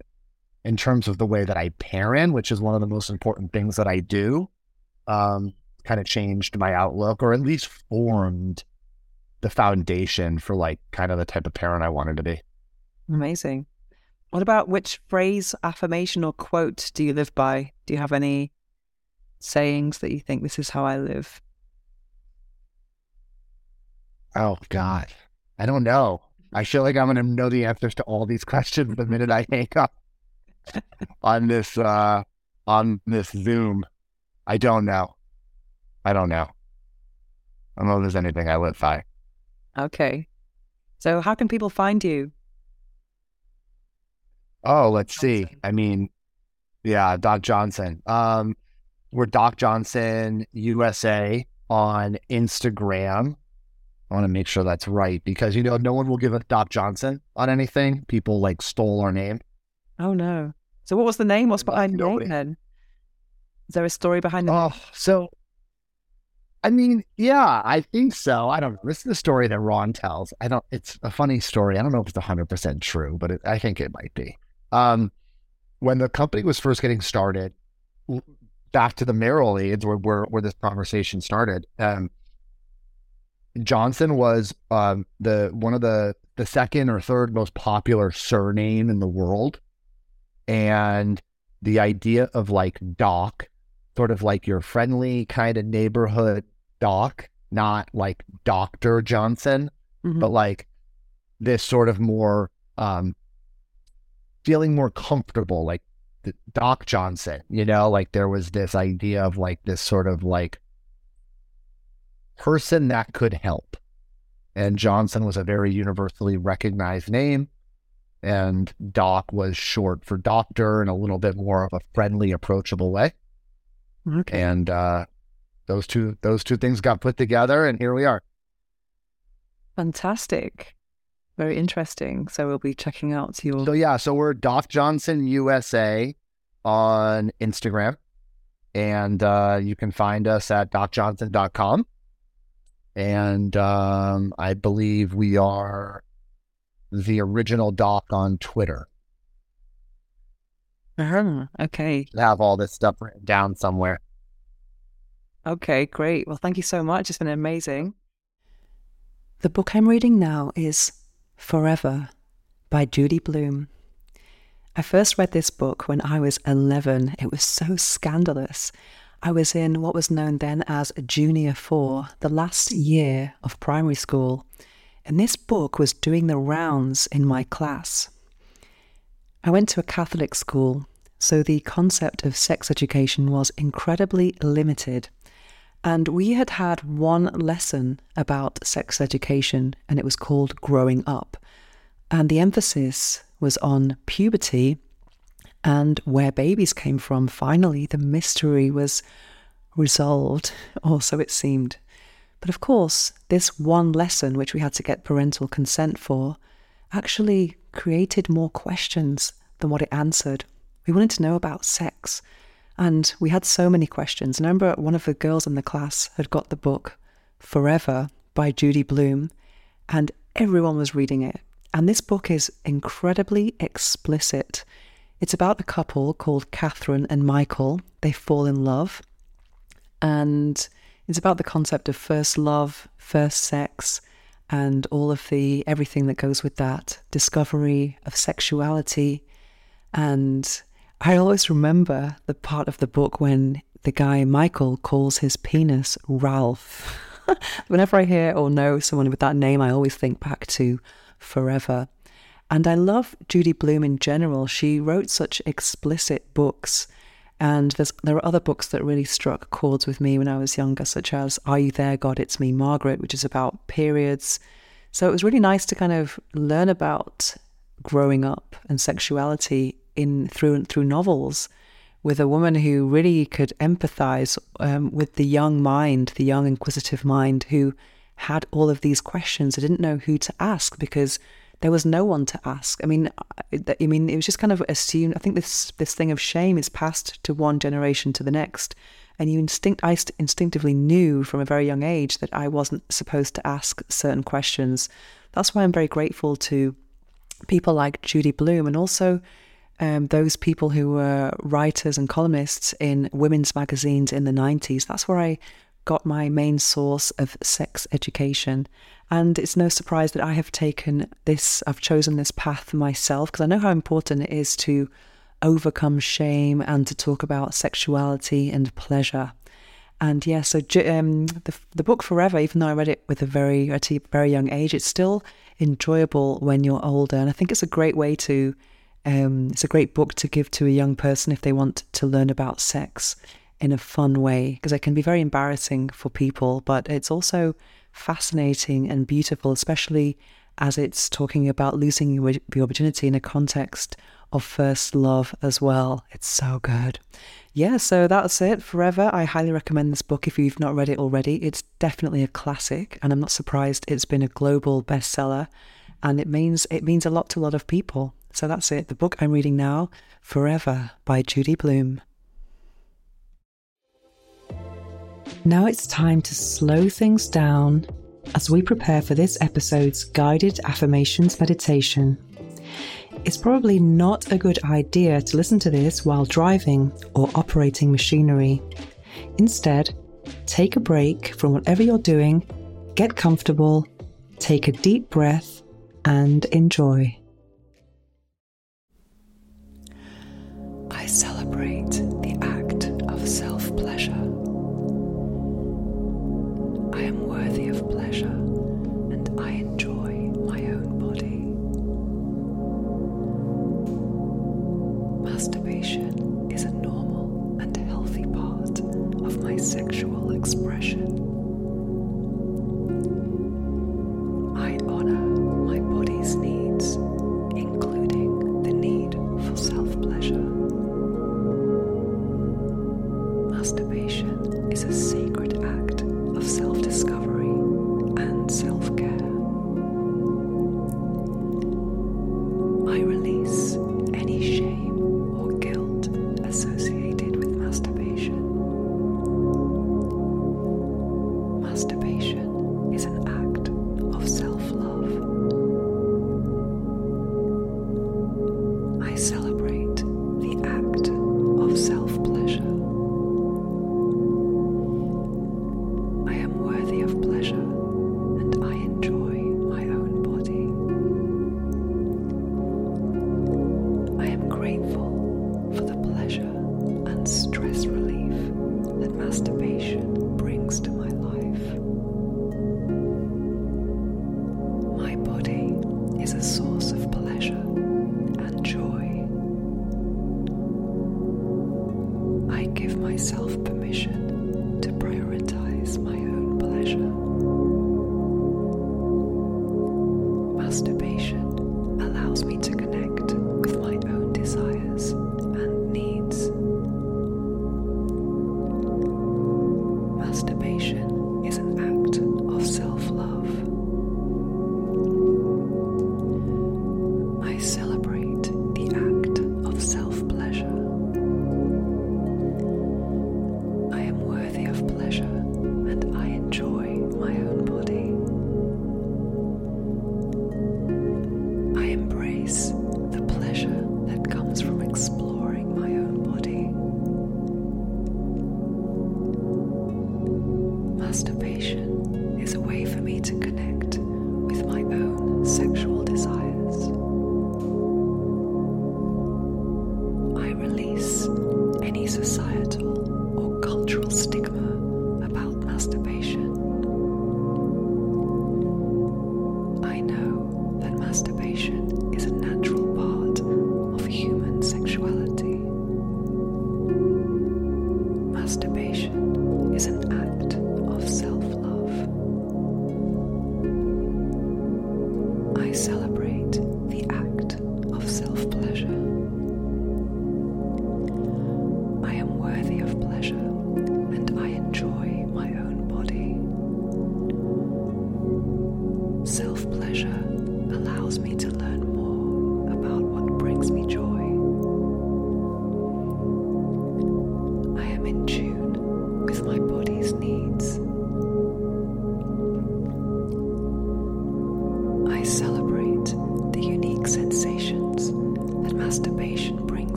in terms of the way that I parent, which is one of the most important things that I do, um, kind of changed my outlook or at least formed the foundation for like kind of the type of parent I wanted to be. Amazing. What about which phrase, affirmation, or quote do you live by? Do you have any sayings that you think this is how I live? Oh God, I don't know. I feel like I'm going to know the answers to all these questions the minute I hang up on this uh, on this Zoom. I don't know. I don't know. I don't know if there's anything I live by. Okay. So how can people find you? Oh, let's Johnson. see. I mean, yeah, Doc Johnson. Um, we're Doc Johnson USA on Instagram. I want to make sure that's right because you know no one will give a Doc Johnson on anything. People like stole our name. Oh no! So what was the name? What's behind the name then? Is there a story behind the? Oh, so I mean, yeah, I think so. I don't know. This is the story that Ron tells. I don't. It's a funny story. I don't know if it's hundred percent true, but it, I think it might be. Um, when the company was first getting started, back to the marital aids, where where, where this conversation started. Um, Johnson was um, the one of the the second or third most popular surname in the world, and the idea of like Doc sort of like your friendly kind of neighborhood doc, not like Dr. Johnson, mm-hmm. but like this sort of more um feeling more comfortable, like Doc Johnson, you know, like there was this idea of like this sort of like person that could help. And Johnson was a very universally recognized name. And Doc was short for doctor in a little bit more of a friendly, approachable way. Okay. And uh, those two those two things got put together, and here we are. Fantastic. Very interesting. So we'll be checking out your. So yeah, so we're Doc Johnson USA on Instagram, and uh, you can find us at docjohnson.com. And um, I believe we are the original doc on Twitter. Uh-huh. Okay. have all this stuff written down somewhere. Okay, great. Well, thank you so much. It's been amazing. The book I'm reading now is Forever by Judy Blume. I first read this book when I was 11. It was so scandalous. I was in what was known then as Junior 4, the last year of primary school, and this book was doing the rounds in my class. I went to a Catholic school, so the concept of sex education was incredibly limited. And we had had one lesson about sex education, and it was called Growing Up. And the emphasis was on puberty and where babies came from. Finally, the mystery was resolved, or so it seemed. But of course, this one lesson, which we had to get parental consent for, actually created more questions than what it answered. We wanted to know about sex. And we had so many questions. I remember one of the girls in the class had got the book Forever by Judy Blume, and everyone was reading it. And this book is incredibly explicit. It's about a couple called Catherine and Michael. They fall in love. And it's about the concept of first love, first sex, and all of the everything that goes with that discovery of sexuality. And I always remember the part of the book when the guy Michael calls his penis Ralph. Whenever I hear or know someone with that name, I always think back to forever. And I love Judy Blume in general. She wrote such explicit books. And there are other books that really struck chords with me when I was younger, such as Are You There, God? It's Me, Margaret, which is about periods. So it was really nice to kind of learn about growing up and sexuality in through through novels with a woman who really could empathize um, with the young mind, the young inquisitive mind, who had all of these questions. I didn't know who to ask because there was no one to ask. I mean, I, I mean, it was just kind of assumed. I think this this thing of shame is passed to one generation to the next, and you instinct I instinctively knew from a very young age that I wasn't supposed to ask certain questions. That's why I'm very grateful to people like Judy Blume and also um, those people who were writers and columnists in women's magazines in the 90s. That's where I got my main source of sex education. And it's no surprise that I have taken this, I've chosen this path myself because I know how important it is to overcome shame and to talk about sexuality and pleasure. And yeah, so um, the the book Forever, even though I read it with a very at a very young age, it's still enjoyable when you're older. And I think it's a great way to, um, it's a great book to give to a young person if they want to learn about sex in a fun way because it can be very embarrassing for people, but it's also fascinating and beautiful, especially as it's talking about losing your, virginity in a context of first love as well. It's so good. Yeah, so that's it. Forever. I highly recommend this book if you've not read it already. It's definitely a classic, and I'm not surprised it's been a global bestseller, and it means it means a lot to a lot of people. So that's it. The book I'm reading now, Forever by Judy Blume. Now it's time to slow things down as we prepare for this episode's guided affirmations meditation. It's probably not a good idea to listen to this while driving or operating machinery. Instead, take a break from whatever you're doing, get comfortable, take a deep breath, and enjoy. I celebrate I am worthy of pleasure and I enjoy my own body. Masturbation is a normal and healthy part of my sexual expression.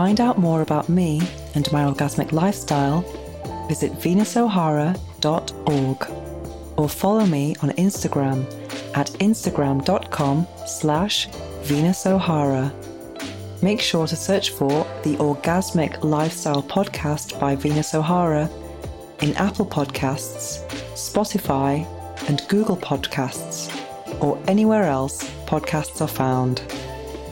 find out more about me and my orgasmic lifestyle, visit venusohara.org or follow me on Instagram at instagram.com slash venusohara. Make sure to search for the Orgasmic Lifestyle Podcast by Venus O'Hara in Apple Podcasts, Spotify, and Google Podcasts, or anywhere else podcasts are found.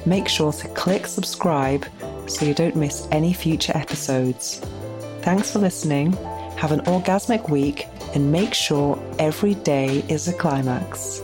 Make sure to click subscribe so you don't miss any future episodes. Thanks for listening. Have an orgasmic week and make sure every day is a climax.